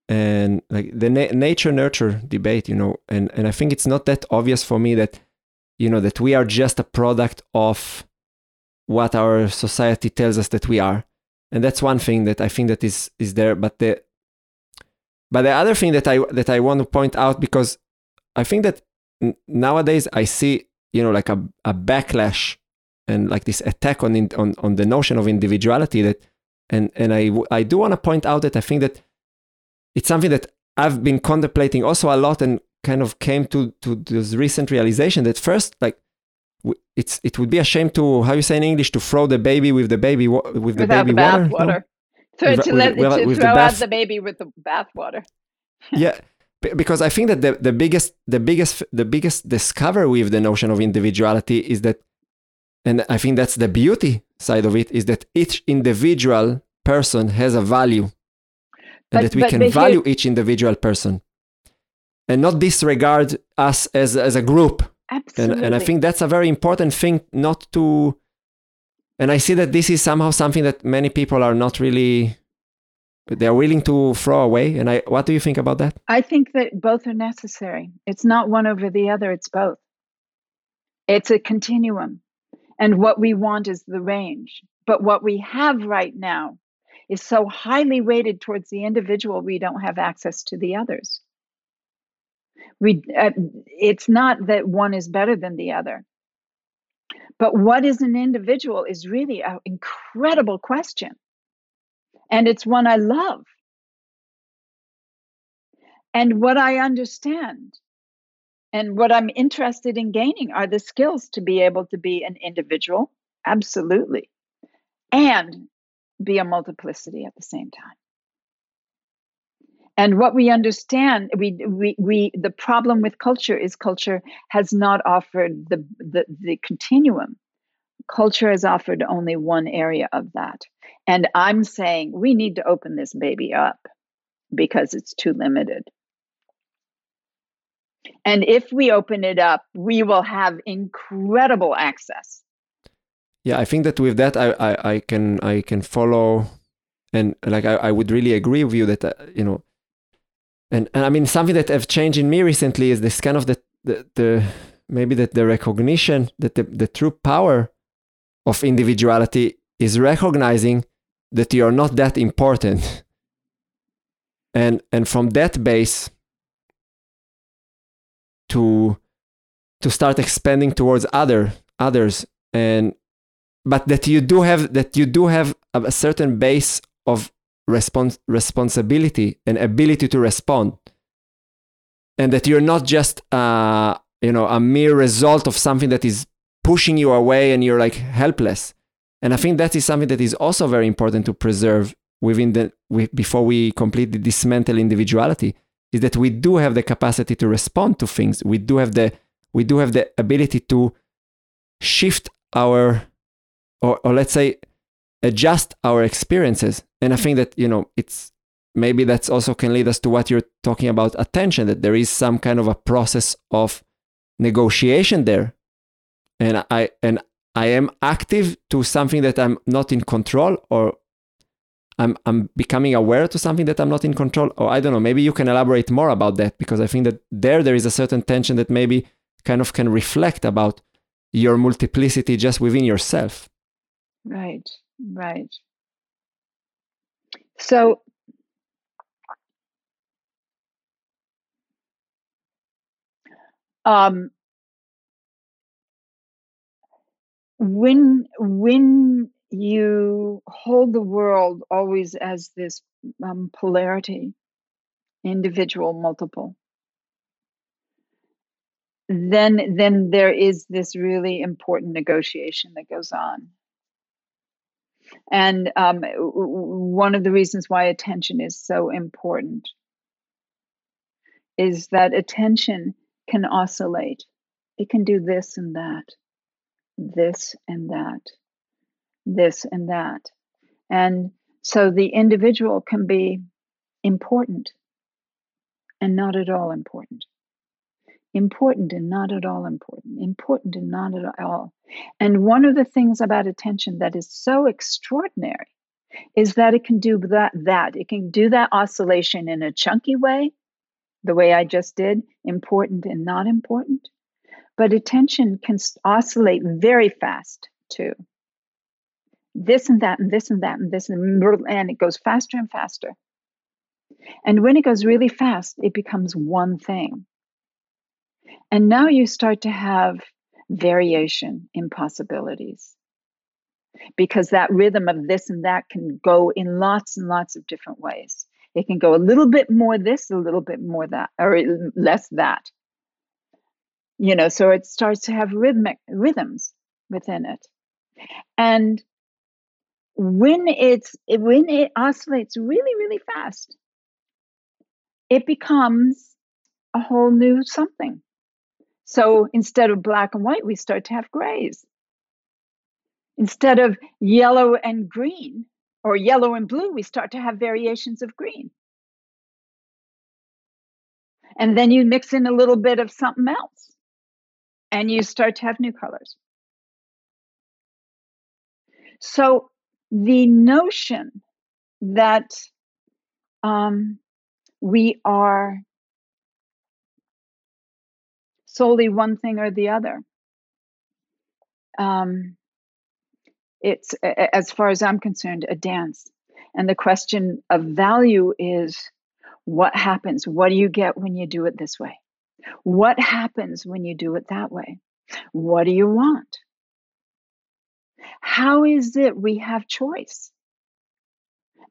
and like the na- nature nurture debate you know and and i think it's not that obvious for me that you know that we are just a product of what our society tells us that we are. And that's one thing that i think that is is there but the but the other thing that i that i want to point out because i think that n- nowadays i see you know like a, a backlash and like this attack on, in, on on the notion of individuality that and and i i do want to point out that i think that it's something that i've been contemplating also a lot and kind of came to to this recent realization that first like it's it would be a shame to how you say in english to throw the baby with the baby wa- with the Without baby the water bath no? water. With- to let, with- to with the throw out the baby with the bath water. yeah *laughs* because i think that the, the biggest the biggest the biggest discovery with the notion of individuality is that and i think that's the beauty side of it is that each individual person has a value and But- that we can value each individual person and not disregard us as as a group and, Absolutely. and i think that's a very important thing not to and i see that this is somehow something that many people are not really they're willing to throw away and i what do you think about that I think that both are necessary. It's not one over the other, it's both. It's a continuum. And what we want is the range. But what we have right now is so highly weighted towards the individual, we don't have access to the others. We, uh, it's not that one is better than the other. But what is an individual is really an incredible question. And it's one I love. And what I understand and what I'm interested in gaining are the skills to be able to be an individual, absolutely, and be a multiplicity at the same time. And what we understand, we, we, we the problem with culture is culture has not offered the, the, the continuum. Culture has offered only one area of that. And I'm saying we need to open this baby up because it's too limited. And if we open it up, we will have incredible access. Yeah, I think that with that, I, I, I can I can follow, and like I, I would really agree with you that uh, you know, and and I mean something that have changed in me recently is this kind of the the, the maybe that the recognition that the, the true power of individuality is recognizing that you are not that important, *laughs* and and from that base to to start expanding towards other others and but that you do have that you do have a certain base of respons- responsibility and ability to respond. And that you're not just uh, you know a mere result of something that is pushing you away and you're like helpless and i think that is something that is also very important to preserve within the before we completely dismantle individuality is that we do have the capacity to respond to things. We do have the we do have the ability to shift our or, or let's say adjust our experiences. And I think that, you know, it's maybe that's also can lead us to what you're talking about attention, that there is some kind of a process of negotiation there. And I and I am active to something that I'm not in control or I'm I'm becoming aware to something that I'm not in control. Or I don't know, maybe you can elaborate more about that because I think that there there is a certain tension that maybe kind of can reflect about your multiplicity just within yourself. Right, right. So um when when you hold the world always as this um, polarity, individual, multiple. Then, then there is this really important negotiation that goes on. And um, one of the reasons why attention is so important is that attention can oscillate. It can do this and that, this and that this and that. And so the individual can be important and not at all important. Important and not at all important. Important and not at all. And one of the things about attention that is so extraordinary is that it can do that, that. It can do that oscillation in a chunky way, the way I just did, important and not important. But attention can oscillate very fast too this and that and this and that and this and, and it goes faster and faster. And when it goes really fast, it becomes one thing. And now you start to have variation in possibilities because that rhythm of this and that can go in lots and lots of different ways. It can go a little bit more this, a little bit more that, or less that. You know, so it starts to have rhythmic rhythms within it. And when it's when it oscillates really really fast it becomes a whole new something. So instead of black and white we start to have grays. Instead of yellow and green or yellow and blue we start to have variations of green. And then you mix in a little bit of something else and you start to have new colors so the notion that um, we are solely one thing or the other. Um, it's, as far as I'm concerned, a dance. And the question of value is what happens? What do you get when you do it this way? What happens when you do it that way? What do you want? How is it we have choice?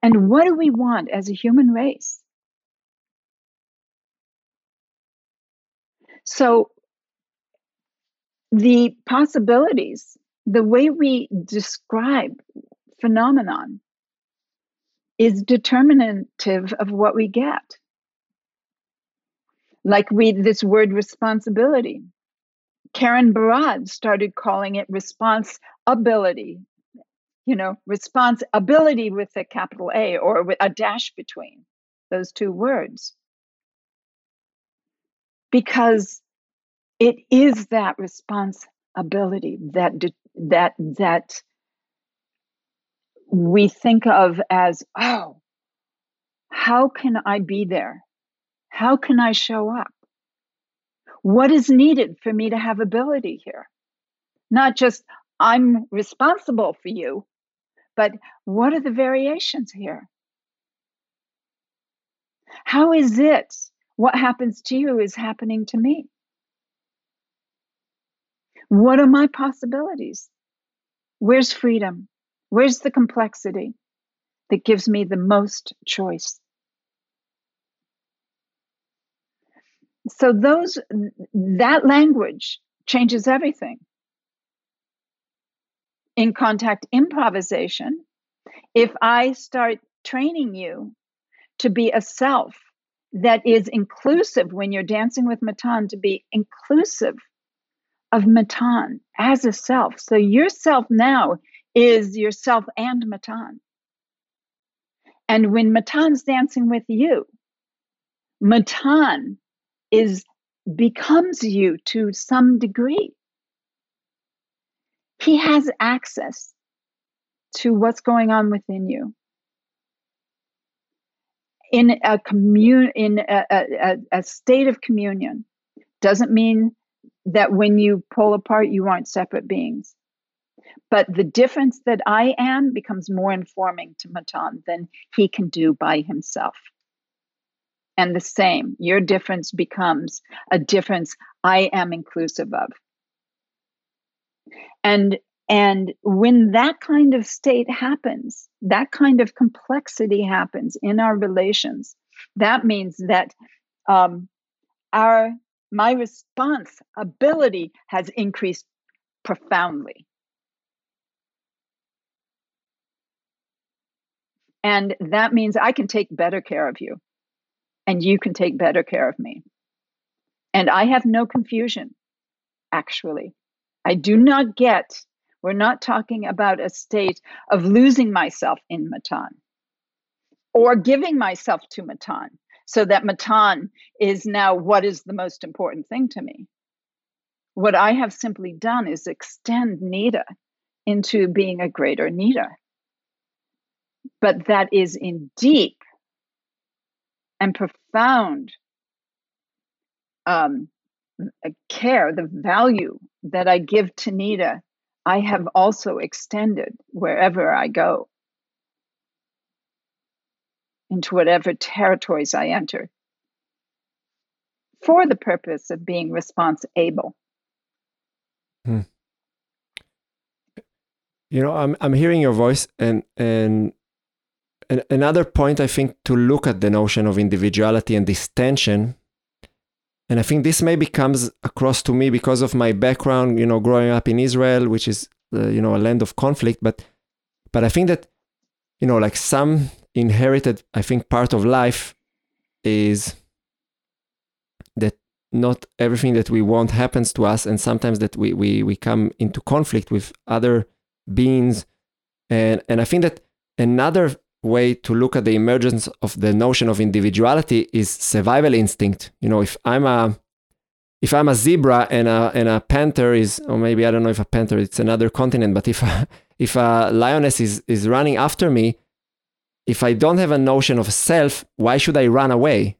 And what do we want as a human race? So, the possibilities, the way we describe phenomenon, is determinative of what we get. Like we this word responsibility. Karen Barad started calling it responsibility. You know, responsibility with a capital A or with a dash between those two words. Because it is that responsibility that that that we think of as oh how can i be there how can i show up what is needed for me to have ability here not just i'm responsible for you but what are the variations here how is it what happens to you is happening to me what are my possibilities? Where's freedom? Where's the complexity that gives me the most choice? So those that language changes everything. In contact improvisation, if I start training you to be a self that is inclusive when you're dancing with Matan, to be inclusive of Matan as a self. So your self now is yourself and Matan. And when Matan's dancing with you, Matan is becomes you to some degree. He has access to what's going on within you. In a commun in a, a, a state of communion doesn't mean that when you pull apart, you aren't separate beings. But the difference that I am becomes more informing to Matan than he can do by himself. And the same, your difference becomes a difference I am inclusive of. And and when that kind of state happens, that kind of complexity happens in our relations, that means that um, our my response ability has increased profoundly. And that means I can take better care of you, and you can take better care of me. And I have no confusion, actually. I do not get, we're not talking about a state of losing myself in Matan or giving myself to Matan so that Matan is now what is the most important thing to me. What I have simply done is extend Nita into being a greater Nita. But that is in deep and profound um, care, the value that I give to Nita, I have also extended wherever I go into whatever territories I enter for the purpose of being response able. Hmm. You know, I'm I'm hearing your voice and and another point I think to look at the notion of individuality and this tension and I think this maybe comes across to me because of my background, you know, growing up in Israel, which is uh, you know a land of conflict, but but I think that you know like some inherited, I think, part of life is that not everything that we want happens to us, and sometimes that we we we come into conflict with other beings, and and I think that another way to look at the emergence of the notion of individuality is survival instinct. You know, if I'm a if I'm a zebra and a and a panther is, or maybe I don't know if a panther it's another continent, but if a, *laughs* if a lioness is is running after me, if I don't have a notion of self, why should I run away?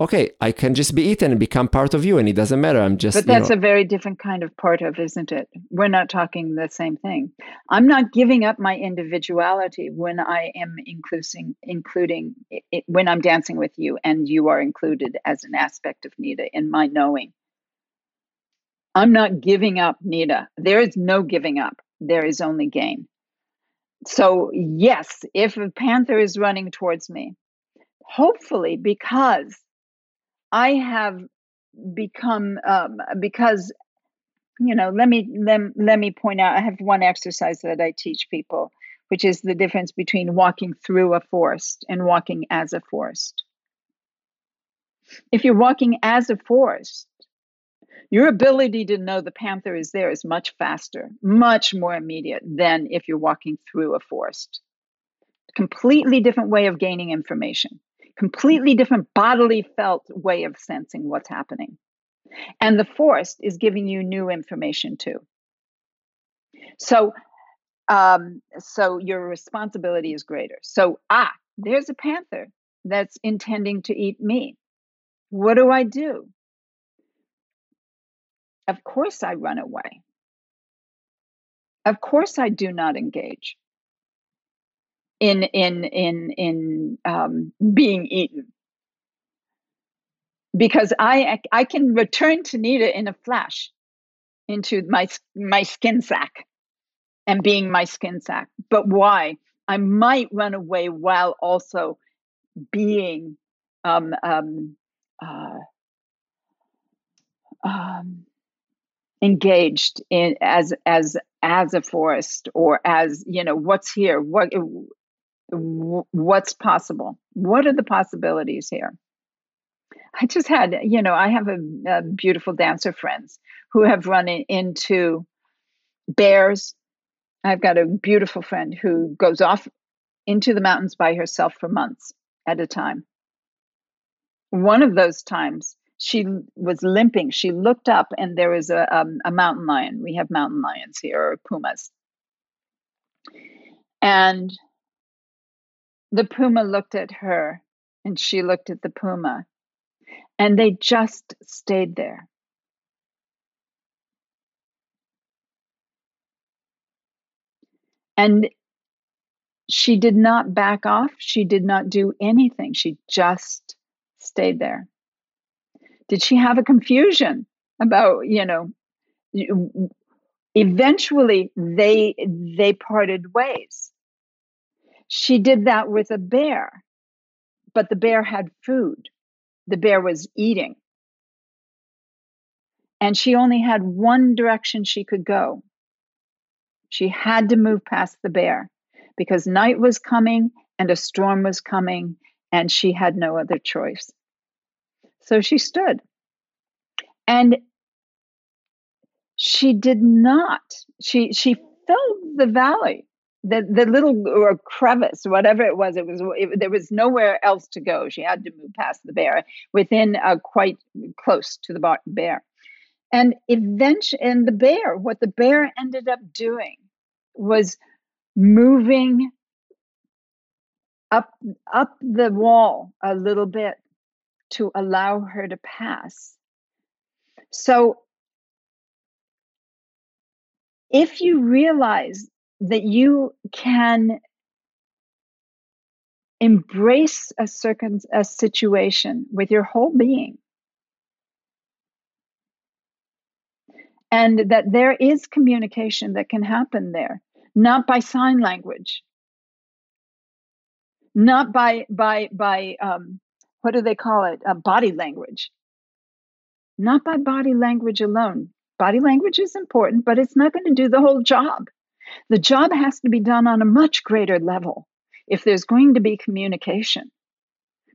Okay, I can just be eaten and become part of you, and it doesn't matter. I'm just. But that's know, a very different kind of part of, isn't it? We're not talking the same thing. I'm not giving up my individuality when I am including, including it, when I'm dancing with you, and you are included as an aspect of Nita in my knowing. I'm not giving up Nita. There is no giving up. There is only gain. So yes, if a panther is running towards me, hopefully because I have become um, because you know let me let, let me point out i have one exercise that i teach people which is the difference between walking through a forest and walking as a forest. If you're walking as a forest your ability to know the panther is there is much faster much more immediate than if you're walking through a forest. Completely different way of gaining information completely different bodily felt way of sensing what's happening. And the forest is giving you new information too. So, um, so your responsibility is greater. So, ah, there's a panther that's intending to eat me. What do I do? Of course, I run away. Of course, I do not engage in in in in um, being eaten because I I can return to Nita in a flash into my my skin sack and being my skin sack. But why? I might run away while also being um, um, uh, um, engaged in as as as a forest or as you know what's here what what's possible? What are the possibilities here? I just had you know i have a, a beautiful dancer friends who have run in, into bears. I've got a beautiful friend who goes off into the mountains by herself for months at a time. One of those times she was limping. She looked up and there was a, um, a mountain lion. We have mountain lions here or pumas. And the puma looked at her and she looked at the puma, and they just stayed there. And she did not back off. She did not do anything. She just stayed there. Did she have a confusion about, you know, eventually they they parted ways she did that with a bear, but the bear had food. The bear was eating. And she only had one direction she could go. She had to move past the bear because night was coming and a storm was coming, and she had no other choice. So she stood. And she did not, she, she filled the valley the the little or crevice, whatever it was, it was it, there was nowhere else to go. She had to move past the bear within uh, quite close to the bear, and eventually, and the bear, what the bear ended up doing was moving up up the wall a little bit to allow her to pass. So if you realize that you can embrace a, circum- a situation with your whole being. And that there is communication that can happen there, not by sign language, not by by by um, what do they call it? Uh, body language, not by body language alone. Body language is important, but it's not going to do the whole job. The job has to be done on a much greater level if there's going to be communication.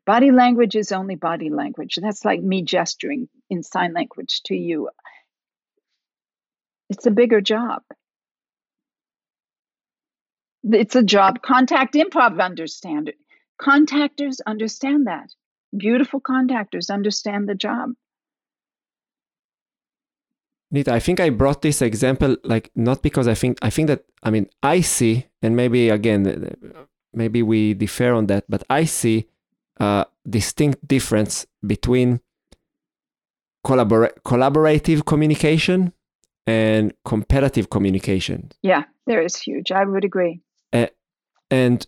Body language is only body language. That's like me gesturing in sign language to you. It's a bigger job. It's a job. Contact improv understand it. Contactors understand that. Beautiful contactors understand the job. Nita, I think I brought this example like not because I think I think that I mean I see and maybe again maybe we differ on that, but I see a distinct difference between collabor- collaborative communication and competitive communication. Yeah, there is huge. I would agree. Uh, and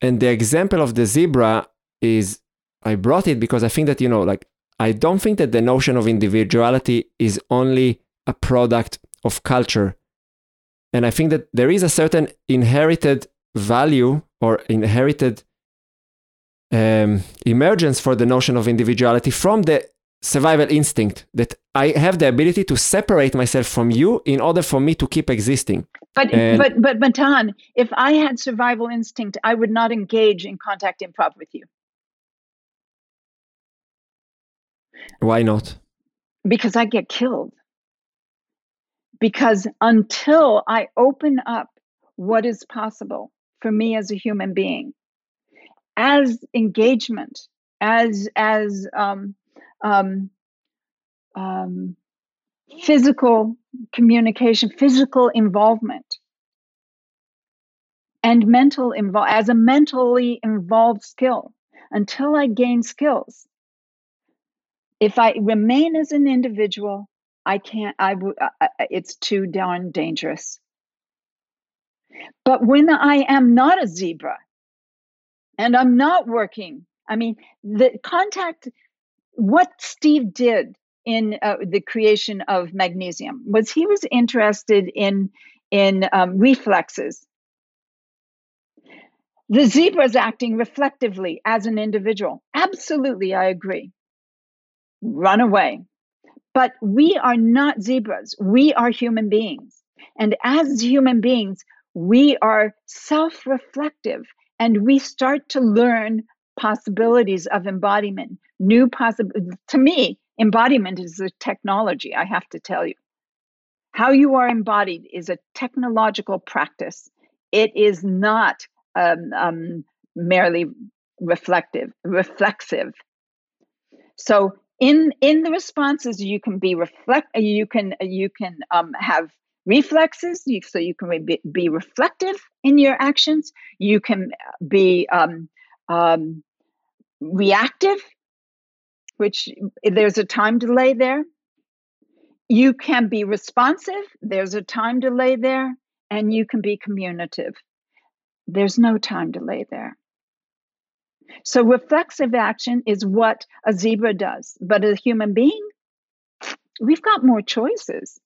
and the example of the zebra is I brought it because I think that you know like I don't think that the notion of individuality is only a product of culture. And I think that there is a certain inherited value or inherited um, emergence for the notion of individuality from the survival instinct that I have the ability to separate myself from you in order for me to keep existing. But and but but Matan, if I had survival instinct, I would not engage in contact improv with you. Why not? Because I get killed. Because until I open up what is possible for me as a human being, as engagement, as as um, um, um, physical communication, physical involvement, and mental involve as a mentally involved skill. Until I gain skills, if I remain as an individual, I can't. I it's too darn dangerous. But when I am not a zebra, and I'm not working, I mean, the contact what Steve did in uh, the creation of magnesium was he was interested in in um, reflexes. The zebra is acting reflectively as an individual. Absolutely, I agree. Run away. But we are not zebras. We are human beings. And as human beings, we are self reflective and we start to learn possibilities of embodiment, new possibilities. To me, embodiment is a technology, I have to tell you. How you are embodied is a technological practice. It is not um, um, merely reflective, reflexive. So in in the responses, you can be reflect. You can you can um, have reflexes, you, so you can be, be reflective in your actions. You can be um, um, reactive, which there's a time delay there. You can be responsive, there's a time delay there, and you can be communicative. There's no time delay there. So, reflexive action is what a zebra does, but as a human being, we've got more choices.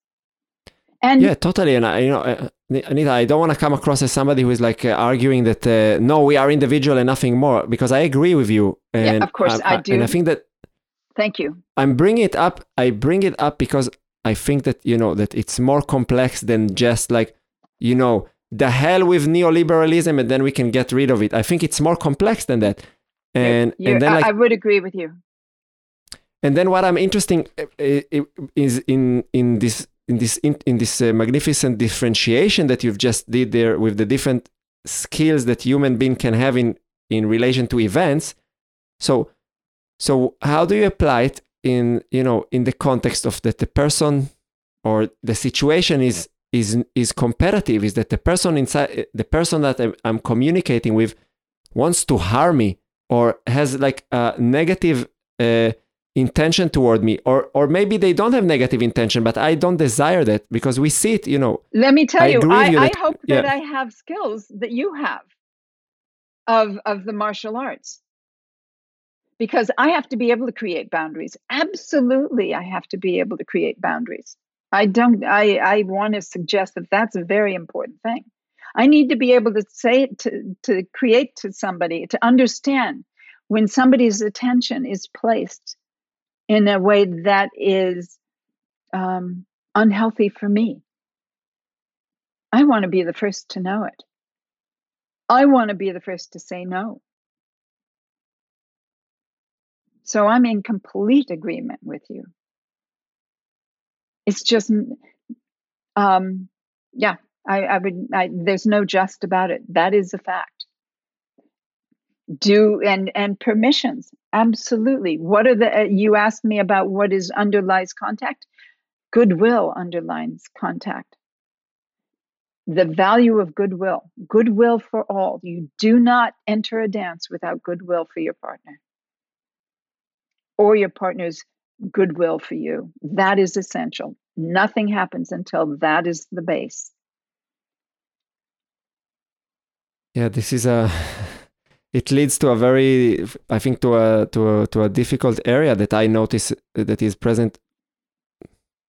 And yeah, totally. And I, you know, uh, Anita, I don't want to come across as somebody who is like uh, arguing that uh, no, we are individual and nothing more, because I agree with you. And yeah, of course, I, I, I do. And I think that. Thank you. I'm bringing it up. I bring it up because I think that you know that it's more complex than just like, you know, the hell with neoliberalism, and then we can get rid of it. I think it's more complex than that. And you're, and then like, I would agree with you. And then what I'm interesting uh, is in in this in this in, in this uh, magnificent differentiation that you've just did there with the different skills that human being can have in in relation to events so so how do you apply it in you know in the context of that the person or the situation is is is competitive is that the person inside the person that I'm communicating with wants to harm me or has like a negative uh, intention toward me or or maybe they don't have negative intention but i don't desire that because we see it you know. Let me tell I you I, you that, I hope that i have skills that you have of of the martial arts. Because i have to be able to create boundaries. Absolutely i have to be able to create boundaries. I don't i i want to suggest that that's a very important thing i need to be able to say to to create to somebody to understand when somebody's attention is placed in a way that is um, unhealthy for me. I want to be the first to know it. I want to be the first to say no. So I'm in complete agreement with you. It's just, um, yeah, I, I would, I, there's no just about it. That is a fact do and and permissions absolutely what are the uh, you asked me about what is underlies contact goodwill underlines contact the value of goodwill goodwill for all you do not enter a dance without goodwill for your partner or your partner's goodwill for you. That is essential. Nothing happens until that is the base. Yeah, this is a *laughs* it leads to a very I think to a to a to a difficult area that I notice that is present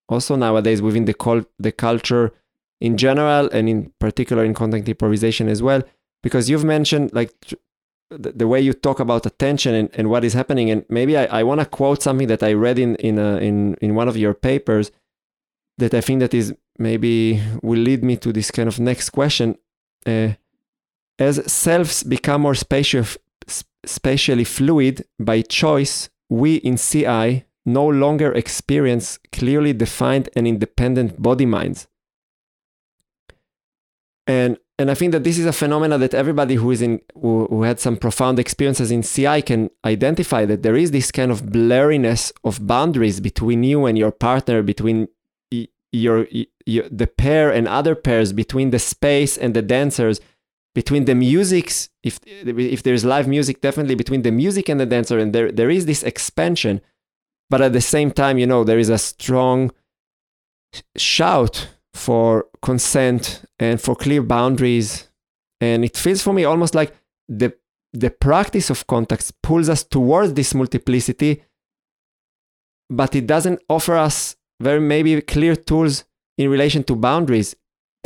also nowadays within the cult the culture in general and in particular in contact improvisation as well. Because you've mentioned like the, the way you talk about attention and, and what is happening and maybe i, I want to quote something that i read in in, a, in in one of your papers that i think that is maybe will lead me to this kind of next question. Uh, as selves become more spatial, spatially fluid by choice we in ci no longer experience clearly defined and independent body minds. And and I think that this is a phenomenon that everybody who is in who, who, had some profound experiences in CI can identify that there is this kind of blurriness of boundaries between you and your partner, between your, your the pair and other pairs, between the space and the dancers, between the musics. If if there's live music, definitely between the music and the dancer, and there there is this expansion, but at the same time, you know, there is a strong shout for consent and for clear boundaries. And it feels for me almost like the the practice of contacts pulls us towards this multiplicity, but it doesn't offer us very maybe clear tools in relation to boundaries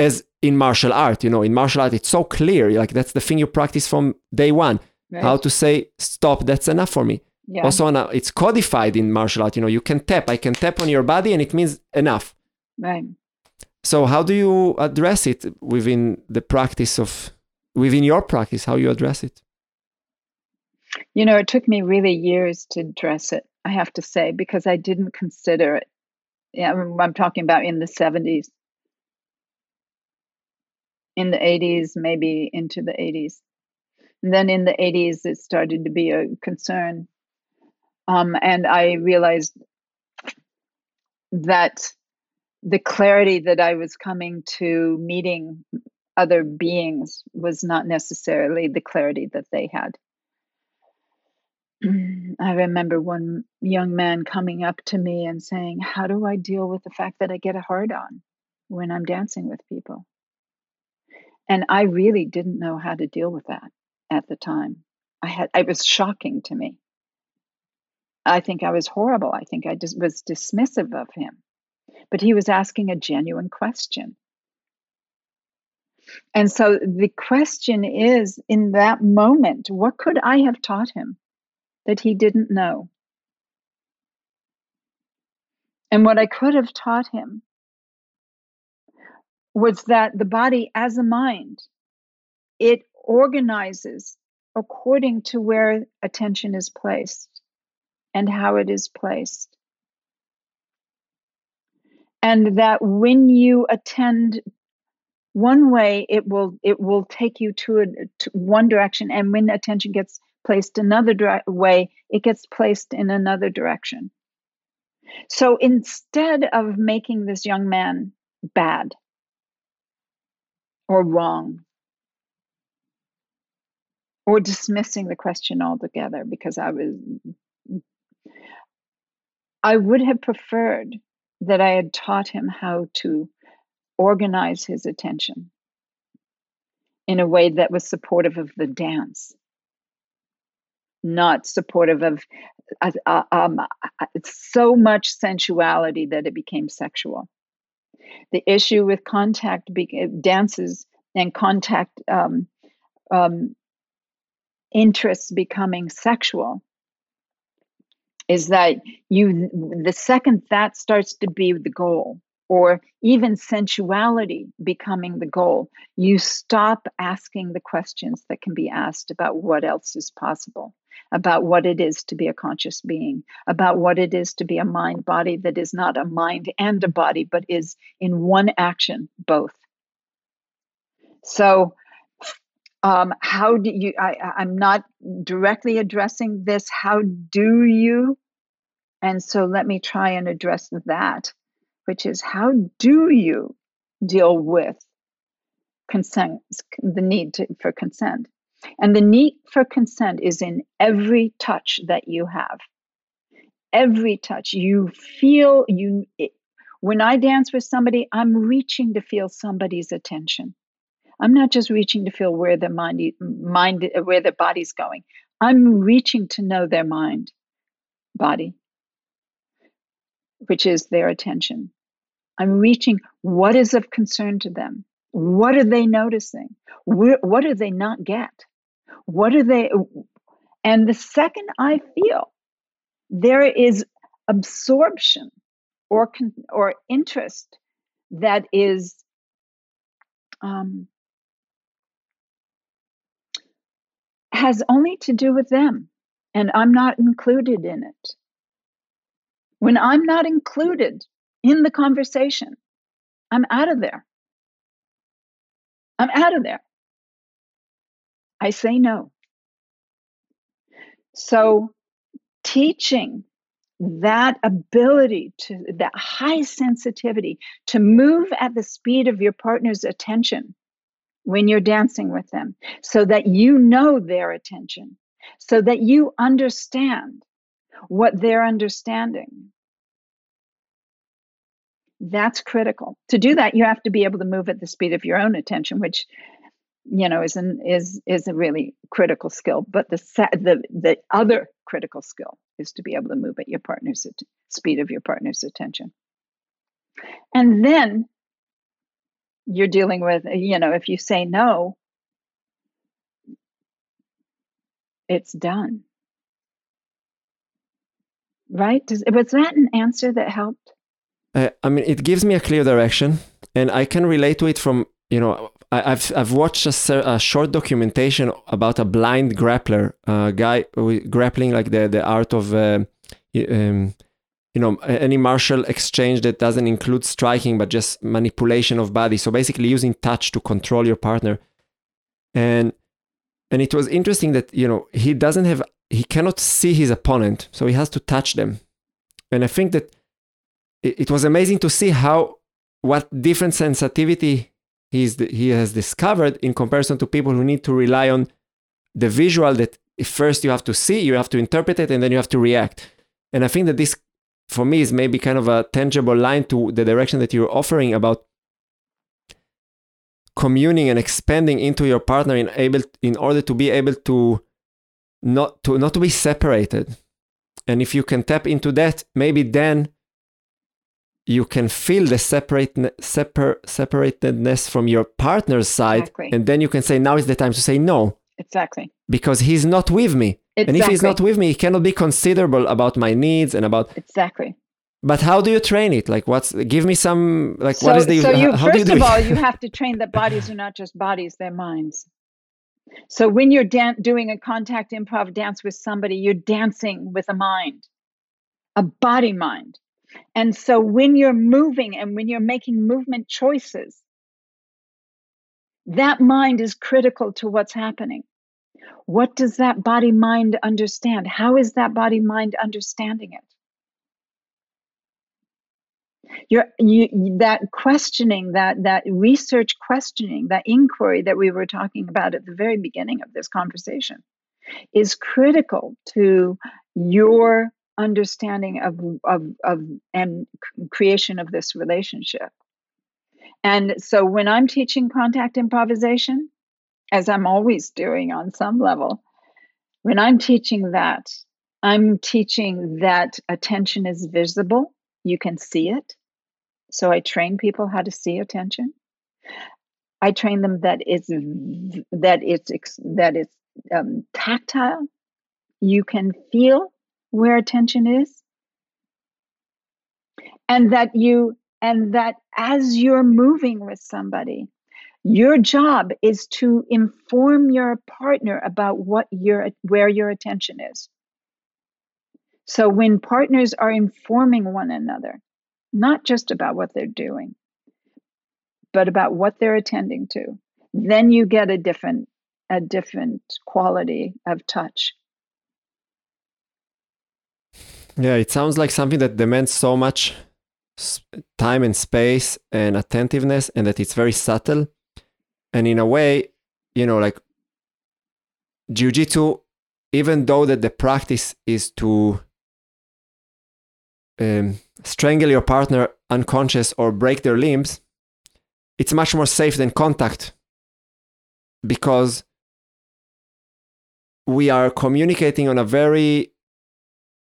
as in martial art. You know, in martial art, it's so clear. Like that's the thing you practice from day one. Right. How to say stop. That's enough for me. Yeah. Also, it's codified in martial art. You know, you can tap. I can tap on your body, and it means enough. Right. So how do you address it within the practice of within your practice? How you address it? You know, it took me really years to address it. I have to say because I didn't consider it. Yeah, I'm talking about in the 70s, in the 80s, maybe into the 80s. And then in the 80s, it started to be a concern. Um, and I realized that the clarity that I was coming to meeting other beings was not necessarily the clarity that they had. *clears throat* I remember one young man coming up to me and saying, How do I deal with the fact that I get a hard on when I'm dancing with people? And I really didn't know how to deal with that at the time. I had it was shocking to me. I think I was horrible. I think I just was dismissive of him but he was asking a genuine question. And so the question is in that moment, what could I have taught him that he didn't know? And what I could have taught him was that the body, as a mind, it organizes according to where attention is placed and how it is placed. And that when you attend one way it will it will take you to, a, to one direction and when attention gets placed another dire- way it gets placed in another direction. So instead of making this young man bad or wrong or dismissing the question altogether because i was i would have preferred that I had taught him how to organize his attention in a way that was supportive of the dance, not supportive of uh, uh, um, uh, so much sensuality that it became sexual. The issue with contact be- dances and contact um, um, interests becoming sexual is that you the second that starts to be the goal or even sensuality becoming the goal you stop asking the questions that can be asked about what else is possible about what it is to be a conscious being about what it is to be a mind body that is not a mind and a body but is in one action both so um, how do you I, i'm not directly addressing this how do you and so let me try and address that, which is how do you deal with consent, the need to, for consent? And the need for consent is in every touch that you have, every touch. You feel you. It, when I dance with somebody, I'm reaching to feel somebody's attention. I'm not just reaching to feel where their mind, mind where their body's going. I'm reaching to know their mind, body, which is their attention. I'm reaching what is of concern to them. What are they noticing? what do they not get? What are they? And the second I feel there is absorption or or interest that is um, has only to do with them, and I'm not included in it. When I'm not included in the conversation, I'm out of there. I'm out of there. I say no. Mm. So, teaching that ability to that high sensitivity to move at the speed of your partner's attention when you're dancing with them so that you know their attention so that you understand what they're understanding. That's critical. To do that you have to be able to move at the speed of your own attention which you know is an is is a really critical skill but the the the other critical skill is to be able to move at your partner's speed of your partner's attention. And then you're dealing with you know if you say no it's done. Right? Does, was that an answer that helped? Uh, i mean it gives me a clear direction and i can relate to it from you know I, have I've watched a, a, short documentation about a blind grappler, a guy grappling like the the art of uh, um, you know any martial exchange that doesn't include striking but just manipulation of body. So basically using touch to control your partner, and and it was interesting that you know he doesn't have he cannot see his opponent, so he has to touch them, and I think that it, it was amazing to see how what different sensitivity he's he has discovered in comparison to people who need to rely on the visual that first you have to see, you have to interpret it, and then you have to react. And I think that this, for me, is maybe kind of a tangible line to the direction that you're offering about communing and expanding into your partner in able in order to be able to not to not to be separated. And if you can tap into that, maybe then you can feel the separate separ, separatedness from your partner's side exactly. and then you can say now is the time to say no. Exactly. Because he's not with me. Exactly. and if he's not with me he cannot be considerable about my needs and about exactly. But how do you train it? Like what's give me some like so, what is the so you how first you of all you have to train that bodies are not just bodies they're minds. So when you're dan- doing a contact improv dance with somebody you're dancing with a mind a body mind and so when you're moving and when you're making movement choices, that mind is critical to what's happening. What does that body mind understand? How is that body mind understanding it? You're, you, that questioning, that that research questioning, that inquiry that we were talking about at the very beginning of this conversation, is critical to your understanding of, of, of and creation of this relationship. And so when I'm teaching contact improvisation, as I'm always doing on some level, when I'm teaching that, I'm teaching that attention is visible. You can see it. So I train people how to see attention. I train them that it's that it's that it's um, tactile. You can feel where attention is. And that you and that as you're moving with somebody your job is to inform your partner about what your where your attention is. So when partners are informing one another not just about what they're doing but about what they're attending to then you get a different a different quality of touch yeah, it sounds like something that demands so much time and space and attentiveness, and that it's very subtle. And in a way, you know, like jujitsu, even though that the practice is to um, strangle your partner unconscious or break their limbs, it's much more safe than contact because we are communicating on a very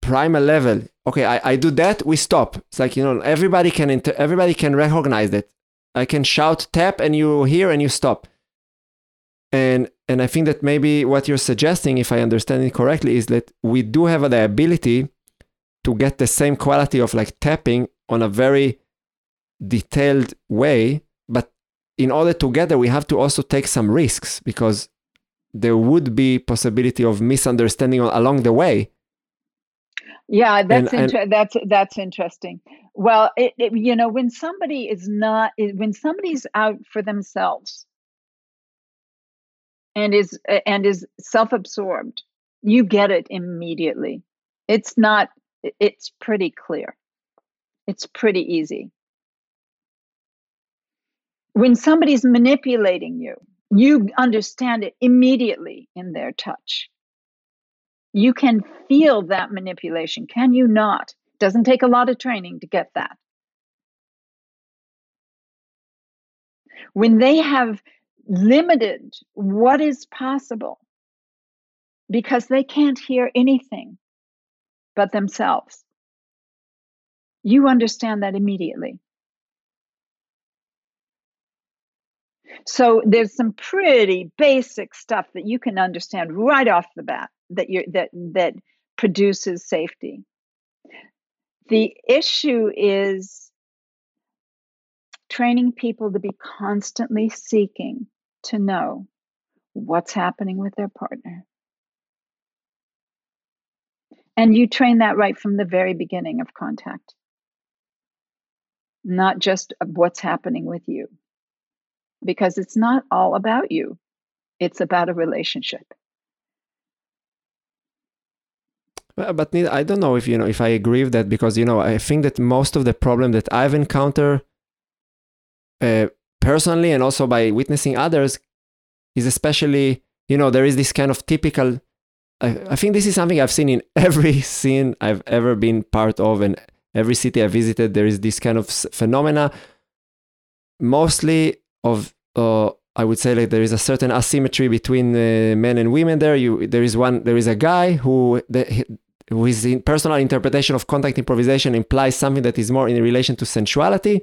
primal level. Okay, I, I do that, we stop. It's like, you know, everybody can inter- everybody can recognize that. I can shout tap and you hear and you stop. And and I think that maybe what you're suggesting, if I understand it correctly, is that we do have the ability to get the same quality of like tapping on a very detailed way but in order to get there we have to also take some risks because there would be possibility of misunderstanding along the way yeah that's and, inter- and, that's that's interesting well it, it, you know when somebody is not when somebody's out for themselves and is and is self-absorbed you get it immediately it's not it's pretty clear. It's pretty easy. When somebody's manipulating you, you understand it immediately in their touch. You can feel that manipulation, can you not? Doesn't take a lot of training to get that. When they have limited what is possible because they can't hear anything but themselves. You understand that immediately. So there's some pretty basic stuff that you can understand right off the bat that you that that produces safety. The issue is training people to be constantly seeking to know what's happening with their partner. And you train that right from the very beginning of contact, not just what's happening with you, because it's not all about you, it's about a relationship. But I don't know if you know if I agree with that because you know I think that most of the problem that I've encountered uh, personally and also by witnessing others is especially you know there is this kind of typical I, I think this is something I've seen in *laughs* every scene I've ever been part of and every city I visited. There is this kind of phenomena, mostly of uh, I would say like there is a certain asymmetry between uh, men and women. There, you there is one there is a guy who the, his personal interpretation of contact improvisation implies something that is more in relation to sensuality,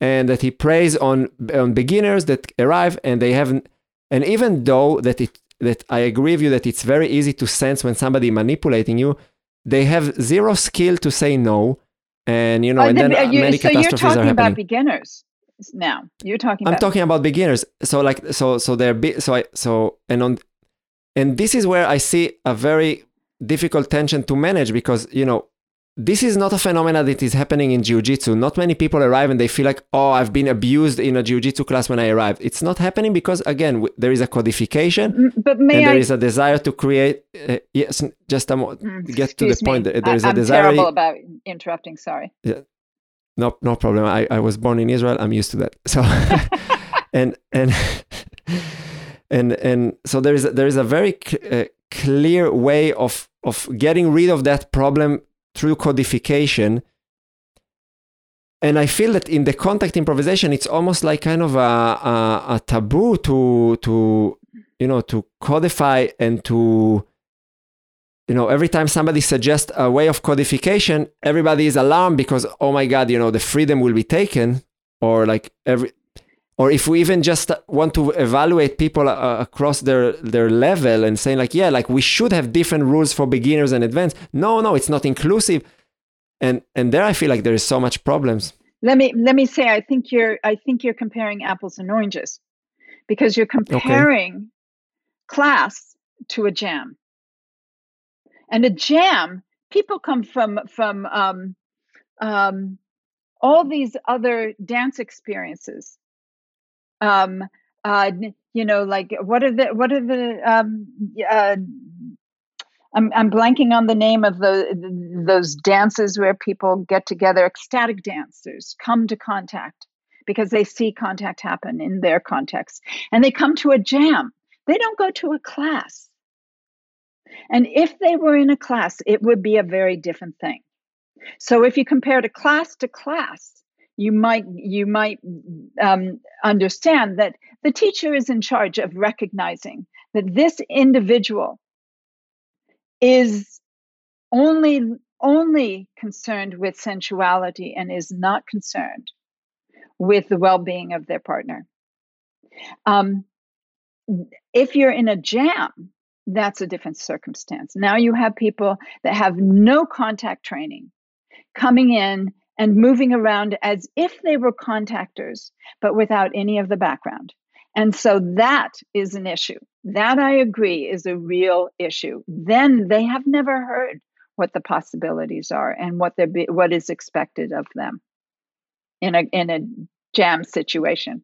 and that he preys on on beginners that arrive and they haven't. And even though that it that I agree with you that it's very easy to sense when somebody manipulating you. They have zero skill to say no, and you know, uh, and then you, many so catastrophes you're talking about beginners now. You're talking. I'm talking about beginners. So like, so so they're bi- so I so and on, and this is where I see a very difficult tension to manage because you know this is not a phenomenon that is happening in jiu-jitsu not many people arrive and they feel like oh i've been abused in a jiu-jitsu class when i arrived it's not happening because again there is a codification but and I... there is a desire to create uh, yes just a mo- mm, get to the me. point there is I, a desire I'm terrible about interrupting sorry yeah no no problem. I, I was born in israel. I'm used to that. *laughs* So *laughs* and and and and so there is a, there is a very cl- uh, clear way of of getting rid of that problem through codification. And I feel that in the contact improvisation, it's almost like kind of a, a, a taboo to to you know to codify and to you know every time somebody suggests a way of codification everybody is alarmed because oh my god you know the freedom will be taken or like every or if we even just want to evaluate people uh, across their their level and saying like yeah like we should have different rules for beginners and advanced. No no it's not inclusive. And and there i feel like there is so much problems. Let me let me say i think you're i think you're comparing apples and oranges because you're comparing okay. class to a jam and a jam people come from from um, um, all these other dance experiences um, uh, you know, like what are the what are the um, uh, I'm I'm blanking on the name of the those dances where people get together. Ecstatic dancers come to contact because they see contact happen in their context, and they come to a jam. They don't go to a class. And if they were in a class, it would be a very different thing. So if you compare to class to class, you might you might um, understand that the teacher is in charge of recognizing that this individual is only only concerned with sensuality and is not concerned with the well-being of their partner um, if you're in a jam that's a different circumstance now you have people that have no contact training coming in and moving around as if they were contactors, but without any of the background. And so that is an issue. That I agree is a real issue. Then they have never heard what the possibilities are and what be, what is expected of them in a in a jam situation.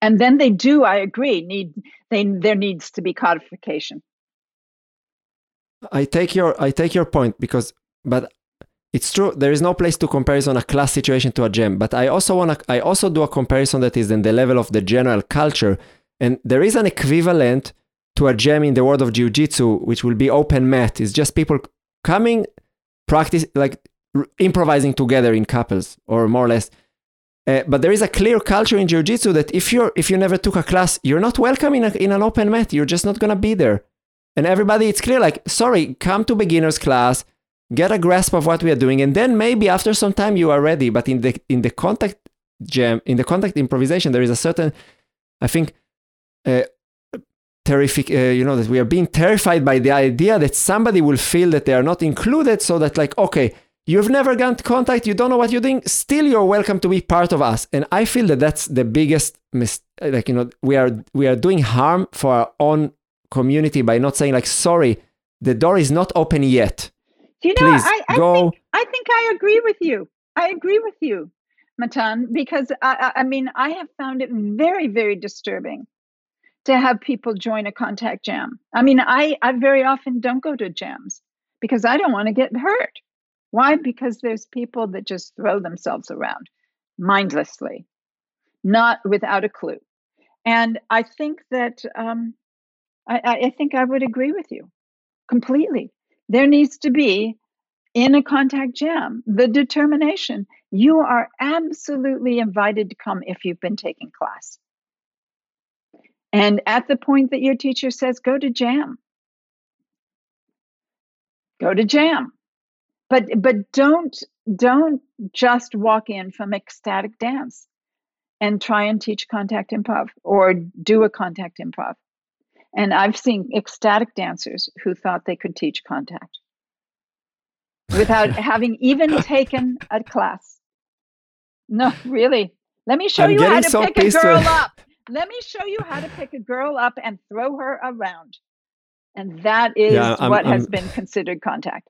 And then they do, I agree, need they there needs to be codification. I take your I take your point because but it's true there is no place to comparison a class situation to a jam but i also want to i also do a comparison that is in the level of the general culture. And there is an equivalent to a jam in the world of jiu-jitsu which will be open mat. It's just people coming practice like r- improvising together in couples or more or less. Uh, but there is a clear culture in jiu-jitsu that if you're if you never took a class you're not welcome in, a, in an open mat. You're just not going to be there and everybody it's clear like sorry come to beginners class get a grasp of what we are doing and then maybe after some time you are ready. But in the in the contact jam in the contact improvisation there is a certain i think uh, terrific uh, you know that we are being terrified by the idea that somebody will feel that they are not included so that like okay you've never to contact you don't know what you're doing still you're welcome to be part of us. And i feel that that's the biggest mis- like you know we are we are doing harm for our own community by not saying like sorry the door is not open yet you know, Please, I, I, go. Think, I think I agree with you. I agree with you, Matan, because I, I mean, I have found it very, very disturbing to have people join a contact jam. I mean, I, I very often don't go to jams because I don't want to get hurt. Why? Because there's people that just throw themselves around mindlessly, not without a clue. And I think that um, I, I think I would agree with you completely. There needs to be in a contact jam the determination. You are absolutely invited to come if you've been taking class. And at the point that your teacher says go to jam. Go to jam. But but don't don't just walk in from ecstatic dance and try and teach contact improv or do a contact improv and I've seen ecstatic dancers who thought they could teach contact without *laughs* having even taken a class. No, really. Let me show I'm you how to so pick a girl up. Let me show you how to pick a girl up and throw her around. And that is yeah, what I'm, has been considered contact.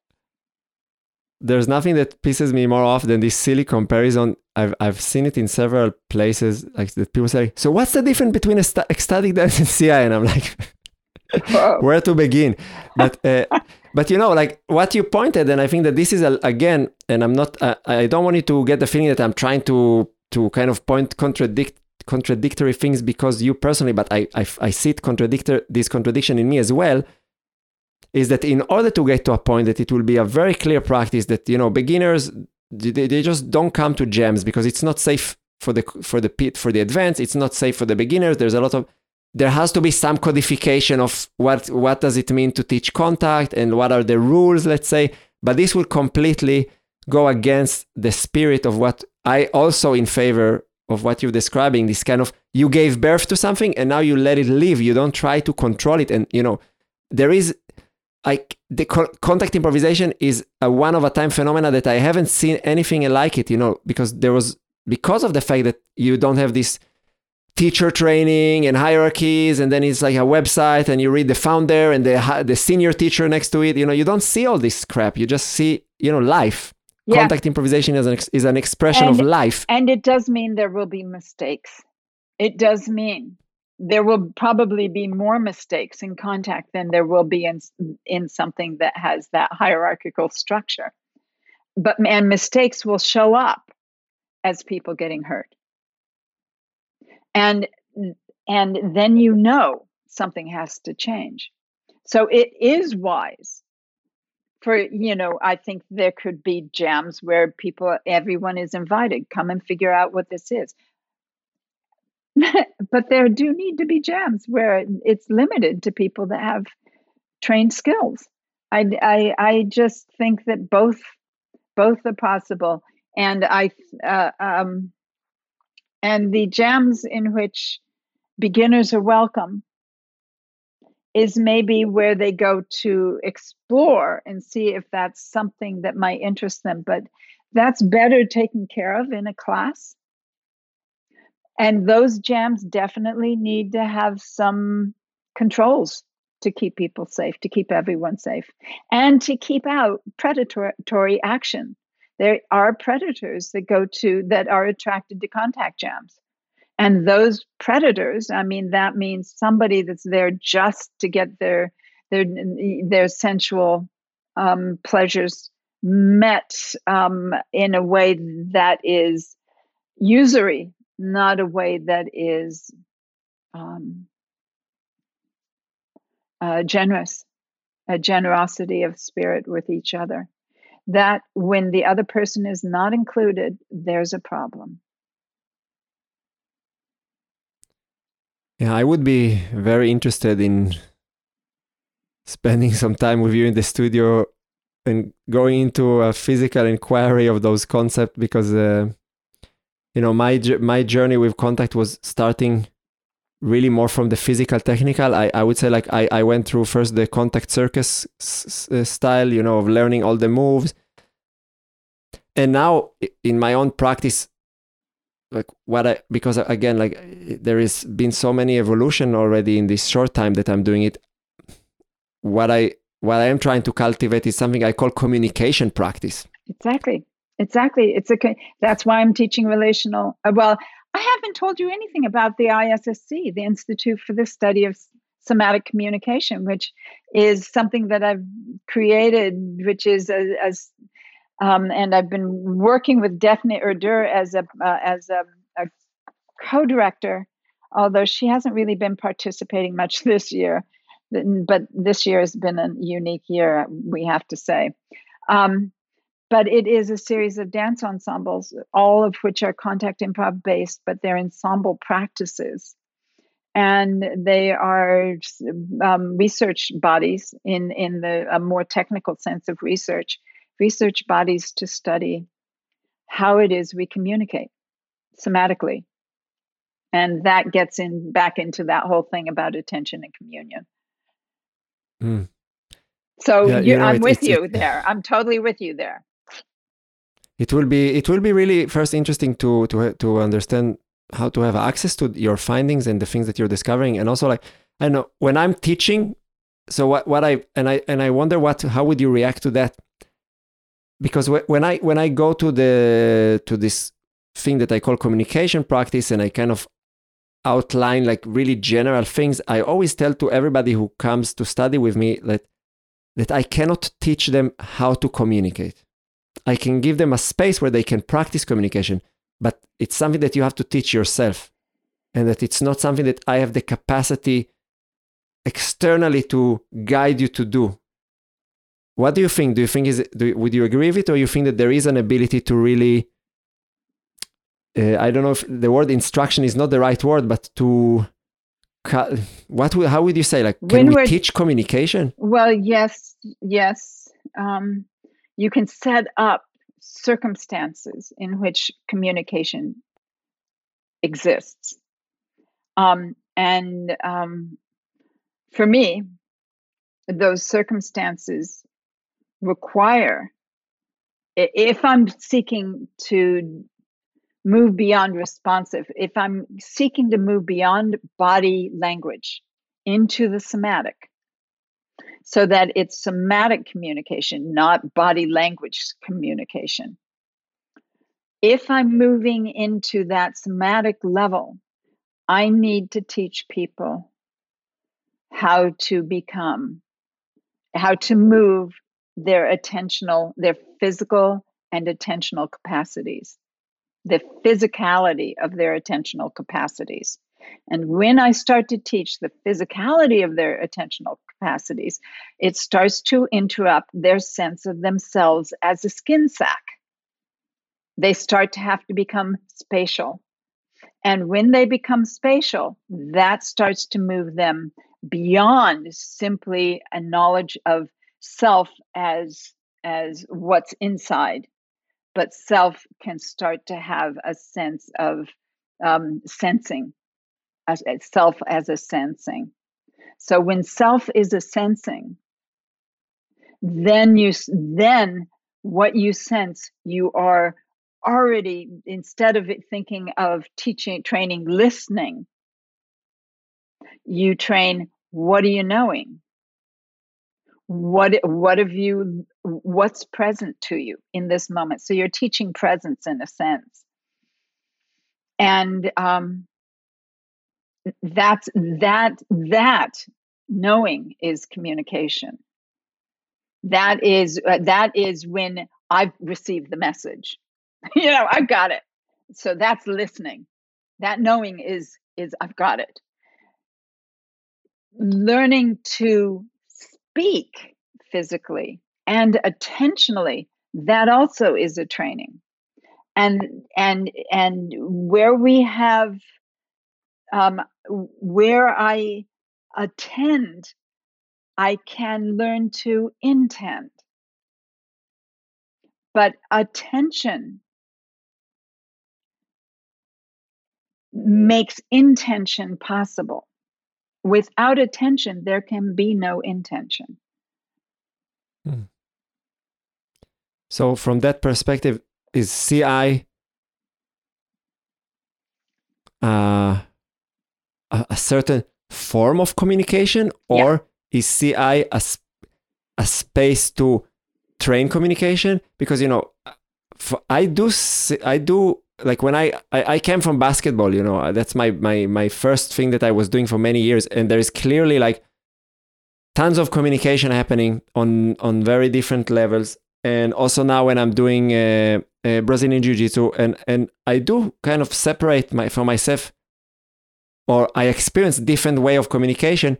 There's nothing that pisses me more off than this silly comparison. I've, I've seen it in several places. Like that people say, so what's the difference between a st- ecstatic dance and CI? And I'm like, *laughs* where to begin but uh, but you know like what you pointed and i think that this is a, again and i'm not uh, i don't want you to get the feeling that i'm trying to to kind of point contradict contradictory things because you personally but i i, I see it contradictor this contradiction in me as well is that in order to get to a point that it will be a very clear practice that you know beginners they, they just don't come to jams because it's not safe for the for the pit for the advanced it's not safe for the beginners there's a lot of there has to be some codification of what what does it mean to teach contact and what are the rules let's say but this will completely go against the spirit of what i also in favor of what you're describing this kind of you gave birth to something and now you let it live you don't try to control it and you know there is like the co- contact improvisation is a one of a time phenomena that i haven't seen anything like it you know because there was because of the fact that you don't have this teacher training and hierarchies and then it's like a website and you read the founder and the the senior teacher next to it you know you don't see all this crap. You just see you know life. Yeah. contact improvisation is an, is an expression and, of life. and it does mean there will be mistakes. It does mean there will probably be more mistakes in contact than there will be in in something that has that hierarchical structure. But and mistakes will show up as people getting hurt. And and then you know something has to change. So it is wise for you know i think there could be jams where people everyone is invited come and figure out what this is *laughs* but there do need to be jams where it's limited to people that have trained skills i i, I just think that both both are possible and i uh, um and the jams in which beginners are welcome is maybe where they go to explore and see if that's something that might interest them. But that's better taken care of in a class. And those jams definitely need to have some controls to keep people safe, to keep everyone safe, and to keep out predatory action. There are predators that go to that are attracted to contact jams. And those predators, I mean, that means somebody that's there just to get their their their sensual um, pleasures met um, in a way that is usury, not a way that is um, uh, generous, a generosity of spirit with each other. That when the other person is not included, there's a problem. Yeah, I would be very interested in spending *laughs* some time with you in the studio and going into a physical inquiry of those concepts because uh, you know my my journey with contact was starting really more from the physical technical i, I would say like I, I went through first the contact circus s- s- uh, style you know of learning all the moves and now in my own practice like what I because uh, again like there has been so many evolution already in this short time that I'm doing it. What I what I am trying to cultivate is something I call communication practice. Exactly, exactly. It's a that's why I'm teaching relational. Uh, well, I haven't told you anything about the ISSC, the Institute for the Study of Somatic Communication, which is something that I've created, which is a, a um, and I've been working with Daphne Erdur as a uh, as a, a, co-director, although she hasn't really been participating much *laughs* this year. But this year has been a unique year, we have to say. Um, but it is a series of dance ensembles, all of which are contact improv based, but they're ensemble practices. And they are um, research bodies in, in the a more technical sense of research research bodies to study how it is we communicate somatically. And that gets in back into that whole thing about attention and communion. Mm. So yeah, you know, I'm it, with you it, there. I'm totally with you there. It will be it will be really first interesting to to to understand how to have access to your findings and the things that you're discovering, and also like I know when I'm teaching. So what what I and I and I wonder what how would you react to that? because when I when I go to the to this thing that I call communication practice and I kind of outline like really general things, I always tell to everybody who comes to study with me that that I cannot teach them how to communicate. I can give them a space where they can practice communication, but it's something that you have to teach yourself. And that it's not something that I have the capacity externally to guide you to do what do you think? Do you think is do, would you agree with it, or you think that there is an ability to really? Uh, I don't know if the word instruction is not the right word, but to what how would you say like can when we teach communication well yes yes um, you can set up circumstances in which communication exists. Um, and um, for me those circumstances require if i'm seeking to move beyond responsive if i'm seeking to move beyond body language into the somatic so that it's somatic communication not body language communication if i'm moving into that somatic level i need to teach people how to become how to move their attentional, their physical and attentional capacities, the physicality of their attentional capacities. And when I start to teach the physicality of their attentional capacities, it starts to interrupt their sense of themselves as a skin sac. They start to have to become spatial. And when they become spatial, that starts to move them beyond simply a knowledge of self as as what's inside but self can start to have a sense of um, sensing as, as self as a sensing so when self is a sensing then you then what you sense you are already instead of thinking of teaching training listening you train what are you knowing? What what have you what's present to you in this moment? So you're teaching presence in a sense. And um, that's that that knowing is communication. That is uh, that is when i've received the message. *laughs* You know i've got it. So that's listening. That knowing is is i've got it. Learning to speak physically and attentionally that also is a training. And and and where we have um, where i attend i can learn to intend but attention makes intention possible Without attention, there can be no intention. Hmm. So, from that perspective, is CI uh, certain form of communication, or yeah. is CI a, a space to train communication? Because you know, I do I do like when I, I, I came from basketball you know that's my my my first thing that i was doing for many years and there is clearly like tons of communication happening on on very different levels and also now when i'm doing uh, uh, brazilian jiu-jitsu and and i do kind of separate my for myself or i experience different way of communication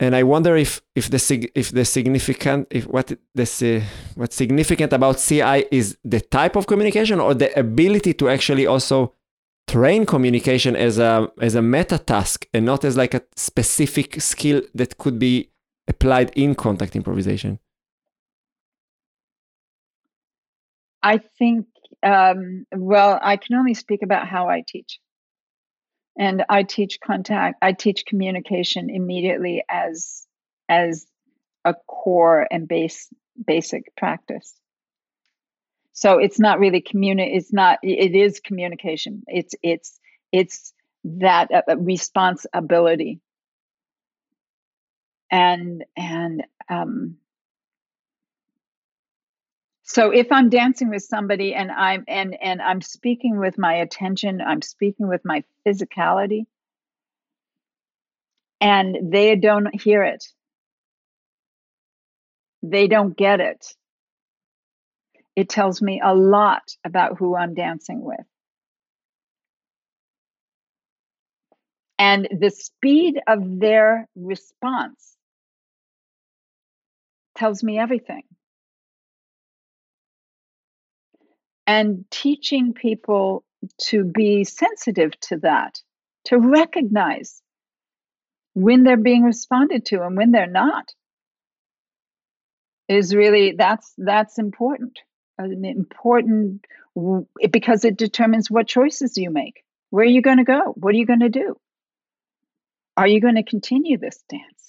and I wonder if if the if the significant if what uh, what's significant about CI is the type of communication or the ability to actually also train communication as a as a meta task and not as like a specific skill that could be applied in contact improvisation. I think um, well, I can only speak about how I teach and i teach contact i teach communication immediately as as a core and base basic practice. So it's not really communi it's not it is communication. It's it's it's that uh, responsibility. And and um so if i'm dancing with somebody and i'm and and i'm speaking with my attention i'm speaking with my physicality and they don't hear it they don't get it it tells me a lot about who i'm dancing with. And the speed of their response tells me everything and teaching people to be sensitive to that, to recognize when they're being responded to and when they're not is really that's that's important an important because it determines what choices you make. Where are you going to go? What are you going to do? Are you going to continue this dance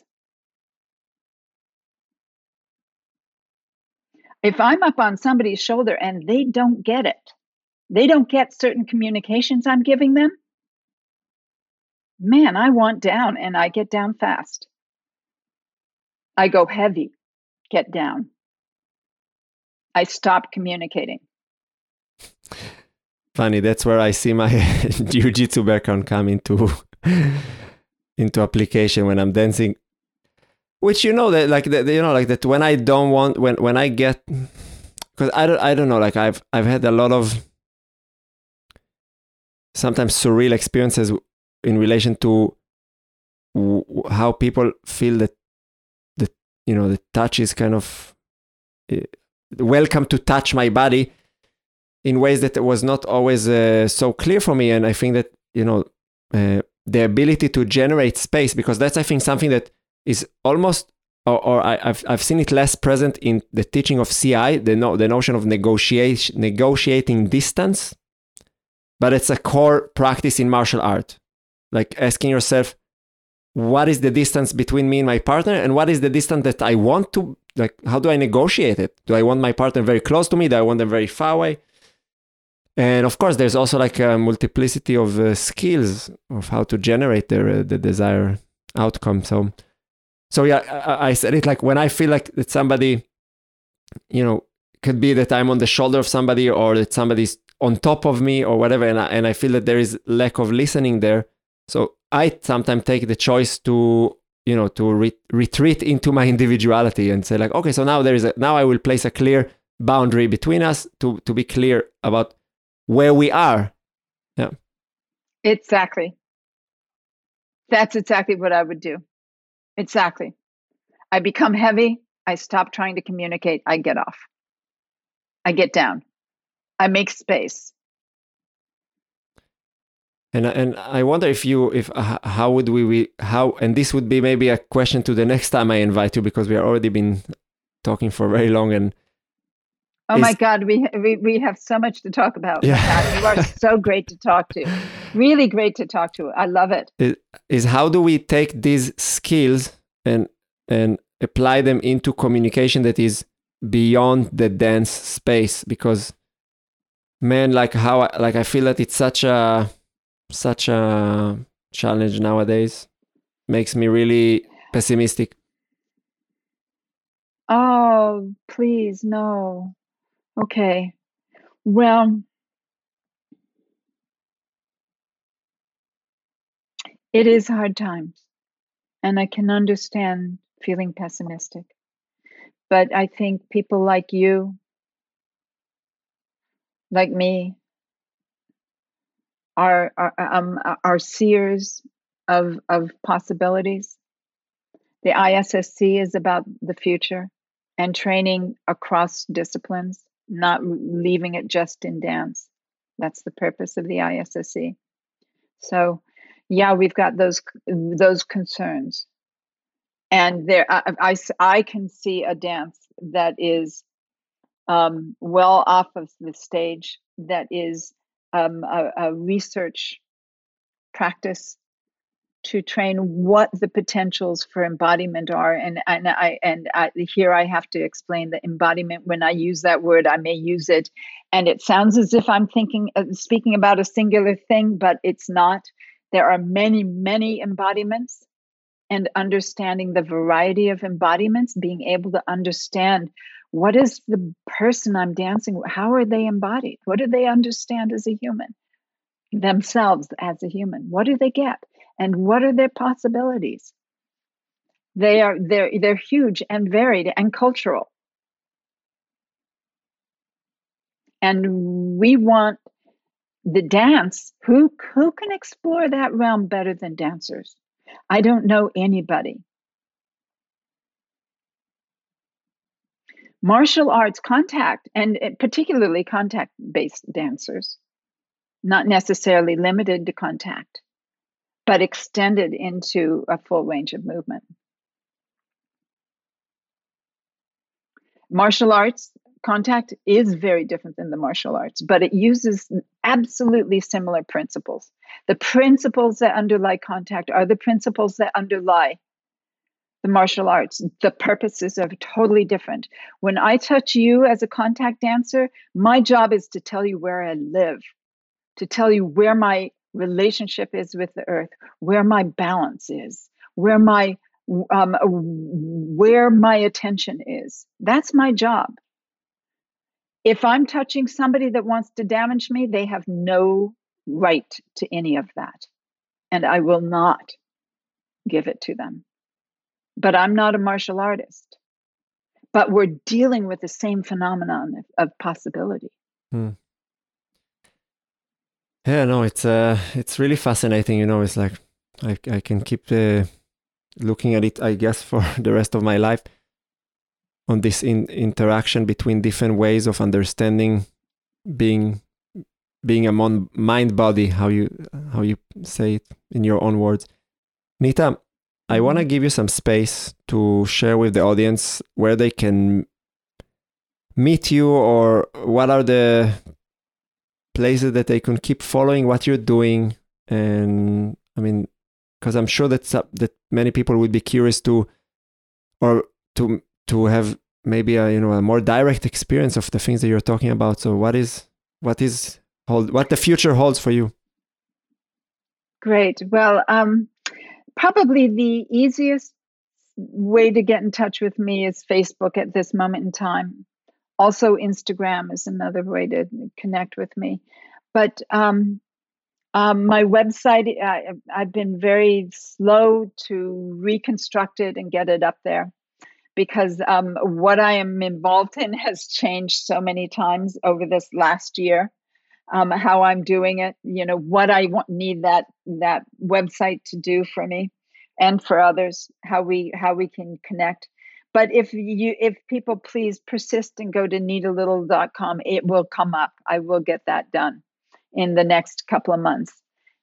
If I'm up on somebody's shoulder and they don't get it, they don't get certain communications I'm giving them, man, I want down and I get down fast. I go heavy, get down. I stop communicating. Funny, that's where I see my *laughs* jiu-jitsu background come into *laughs* into application when I'm dancing which you know that like that you know like that when I don't want when when I get because I don't I don't know like I've I've had a lot of sometimes surreal experiences in relation to how people feel that the you know the touch is kind of uh, welcome to touch my body in ways that was not always uh, so clear for me. And i think that you know uh, the ability to generate space because that's i think something that is almost or, or I, have I've seen it less present in the teaching of ci the, no, the notion of negotiation negotiating distance but it's a core practice in martial art. Like asking yourself what is the distance between me and my partner and what is the distance that i want to like how do i negotiate it? Do i want my partner very close to me? Do i want them very far away? And of course there's also like a multiplicity of uh, skills of how to generate the, uh, the desired outcome. So so yeah I, I, said it like when i feel like that somebody you know could be that i'm on the shoulder of somebody or that somebody's on top of me or whatever and I, and I feel that there is lack of listening there so i sometimes take the choice to you know to re- retreat into my *laughs* individuality and say like okay so now there is a now i will place a clear boundary between us to to be clear about where we are. Yeah. Exactly. That's exactly what i would do exactly. I become heavy i stop trying to communicate i get off. I get down. I make space. And and I wonder if you if uh, how would we, we how and this would be maybe a question to the next time I invite you because we are already been talking for very long and Oh my God, we, we we have so much to talk about. Yeah. you are *laughs* so great to talk to. Really great to talk to. I love it. Is, is how do we take these skills and and apply them into communication that is beyond the dance space? Because man, like how like I feel that it's such a such a challenge nowadays makes me really pessimistic oh please no okay well it is hard times and i can understand feeling pessimistic but i think people like you like me are are, um, are seers of of possibilities. The ISSC is about the future and training across disciplines, not leaving it just in dance. That's the purpose of the ISSC. So, yeah, we've got those those concerns, and there I, I, I can see a dance that is um, well off of the stage that is um, a, a research practice to train what the potentials for embodiment are and and I and I, here I have to explain the embodiment when I use that word I may use it and it sounds as if I'm thinking uh, speaking about a singular thing but it's not there are many many embodiments and understanding the variety of embodiments being able to understand what is the person I'm dancing with? How are they embodied? What do they understand as a human? Themselves as a human. What do they get? And what are their possibilities? They are they're they're huge and varied and cultural. And we want the dance. Who who can explore that realm better than dancers? I don't know anybody martial arts contact and particularly contact based dancers not necessarily limited to contact but extended into a full range of movement martial arts contact is very different than the martial arts but it uses absolutely similar principles the principles that underlie contact are the principles that underlie the martial arts. The purposes are totally different. When I touch you as a contact dancer, my job is to tell you where I live, to tell you where my relationship is with the earth, where my balance is, where my um, where my attention is. That's my job. If I'm touching somebody that wants to damage me, they have no right to any of that. And I will not give it to them but I'm not a martial artist. But we're dealing with the same phenomenon of, of possibility. Hmm. Yeah, no, it's uh, it's really fascinating. You know, it's like I I can keep uh, looking at it, I guess, for *laughs* the rest of my life. on this in, interaction between different ways of understanding being being a mon- mind body how you how you say it in your own words nita i want to Mm-hmm. give you some space to share with the audience where they can meet you or what are the places that they can keep following what you're doing and i mean because i'm sure that some, that many people would be curious to or to to have maybe a you know a more direct experience of the things that you're talking about so what is what is hold what the future holds for you Great. Well, um, probably the easiest way to get in touch with me is Facebook at this moment in time. Also, Instagram is another way to connect with me. But um, um, my website, I, I've been very slow to reconstruct it and get it up there because um, what I am involved in *laughs* has changed so many times over this last year. Um, how I'm doing it, you know, what I want need that that website to do for me and for others, how we how we can connect. But if you if people please persist and go to nitalittle.com, it will come up. I will get that done in the next couple of months.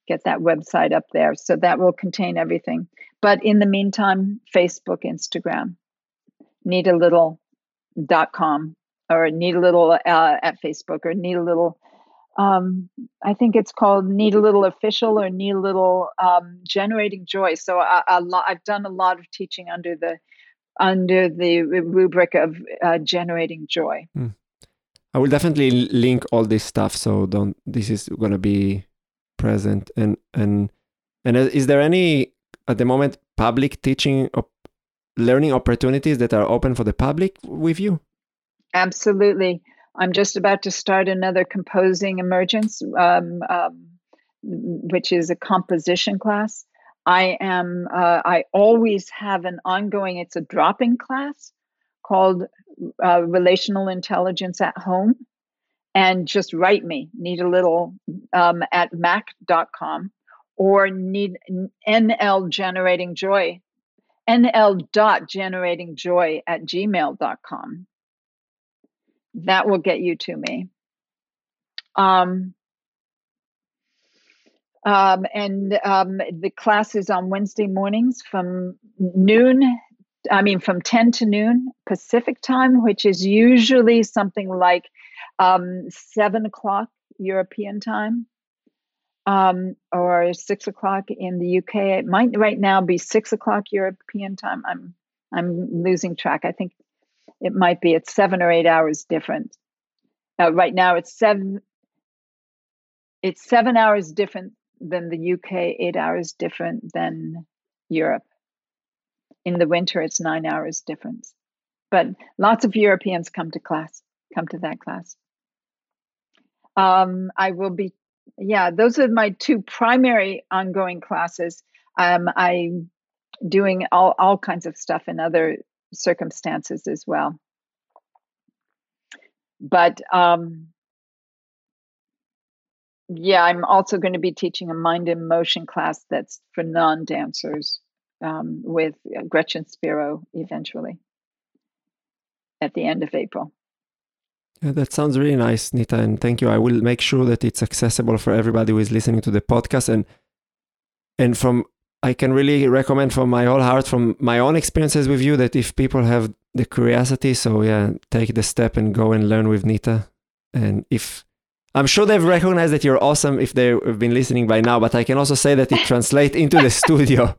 Get that website up there. So that will contain everything. But in the meantime, Facebook, Instagram, nitalittle.com or Nita Little uh, at Facebook or nitalittle um, I think it's called Nita Little Official or Nita Little um, Generating Joy. So lot, I've done a lot of teaching under the under the rubric of uh, generating joy. Mm. i will definitely link all this stuff so don't this is going to be present and and and uh, is there any at the moment public teaching op- learning opportunities that are open for the public with you Absolutely. I'm just about to start another composing emergence, um, um, which is a composition class. I am. Uh, I always have an ongoing. It's a drop-in class called uh, Relational Intelligence at Home, and just write me. Nita Little um, at mac.com or need nl generating joy nl dot generating joy at gmail.com that will get you to me. Um, um, and um, the class is on Wednesday mornings from noon, I mean, from 10 to noon Pacific time, which is usually something like um, 7 o'clock European time. Um, or six o'clock in the UK. It might right now be six o'clock European time. I'm I'm losing track. I think it might be it's seven or eight hours different. Uh, right now it's seven. It's seven hours different than the UK, eight hours different than Europe. In the winter, it's nine hours difference. But lots of Europeans come to class, come to that class. Um, I will be, yeah, those are my two primary ongoing classes. Um, I'm doing all, all kinds of stuff in other circumstances as well. But um, yeah, I'm also going to be teaching a mind and motion class that's for non dancers um, with Gretchen Spiro eventually at the end of April. Yeah, that sounds really nice, Nita, and thank you. I will make sure that it's accessible for everybody who is listening to the podcast. And and from I can really recommend from my whole heart, from my own experiences with you, that if people have the curiosity, so yeah, take the step and go and learn with Nita. And if I'm sure they've recognized that you're awesome if they've been listening by now, but I can also say that it *laughs* translates into the studio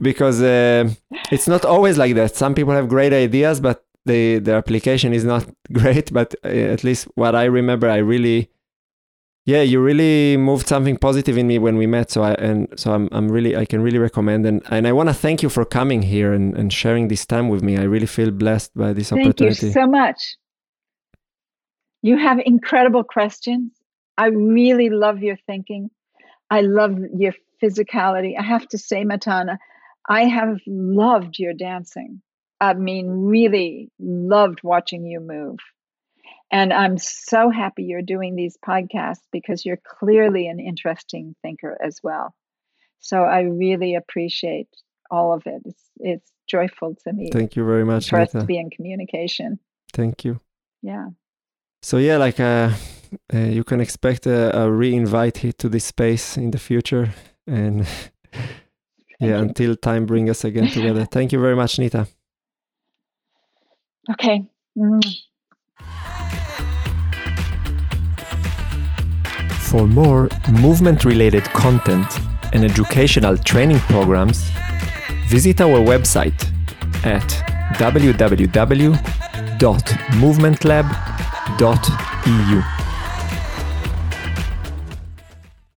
because uh, it's not always like that. Some people have great ideas, but the the application is not *laughs* great. But uh, at least what I remember, I really, yeah, you really moved something positive in me when we met. So I and so I'm I'm really I can really recommend and and I want to thank you for coming here and and sharing this time with me. I really feel blessed by this Thank opportunity. Thank you so much. You have incredible questions. I really love your thinking. I love your physicality. I have to say, Matana, I have loved your dancing. I mean, really loved watching you move. And I'm so happy you're doing these podcasts because you're clearly an interesting thinker as well. So I really appreciate all of it. It's it's joyful to me. Thank you very much for us to be in communication. Thank you. Yeah. So yeah, like uh, uh you can expect a, a re-invite to this space in the future, and *laughs* yeah, until time bring us again together. *laughs* Thank you very much, Nita. Okay. Mm. For more movement related content and educational training programs, visit our website at www.movementlab.eu.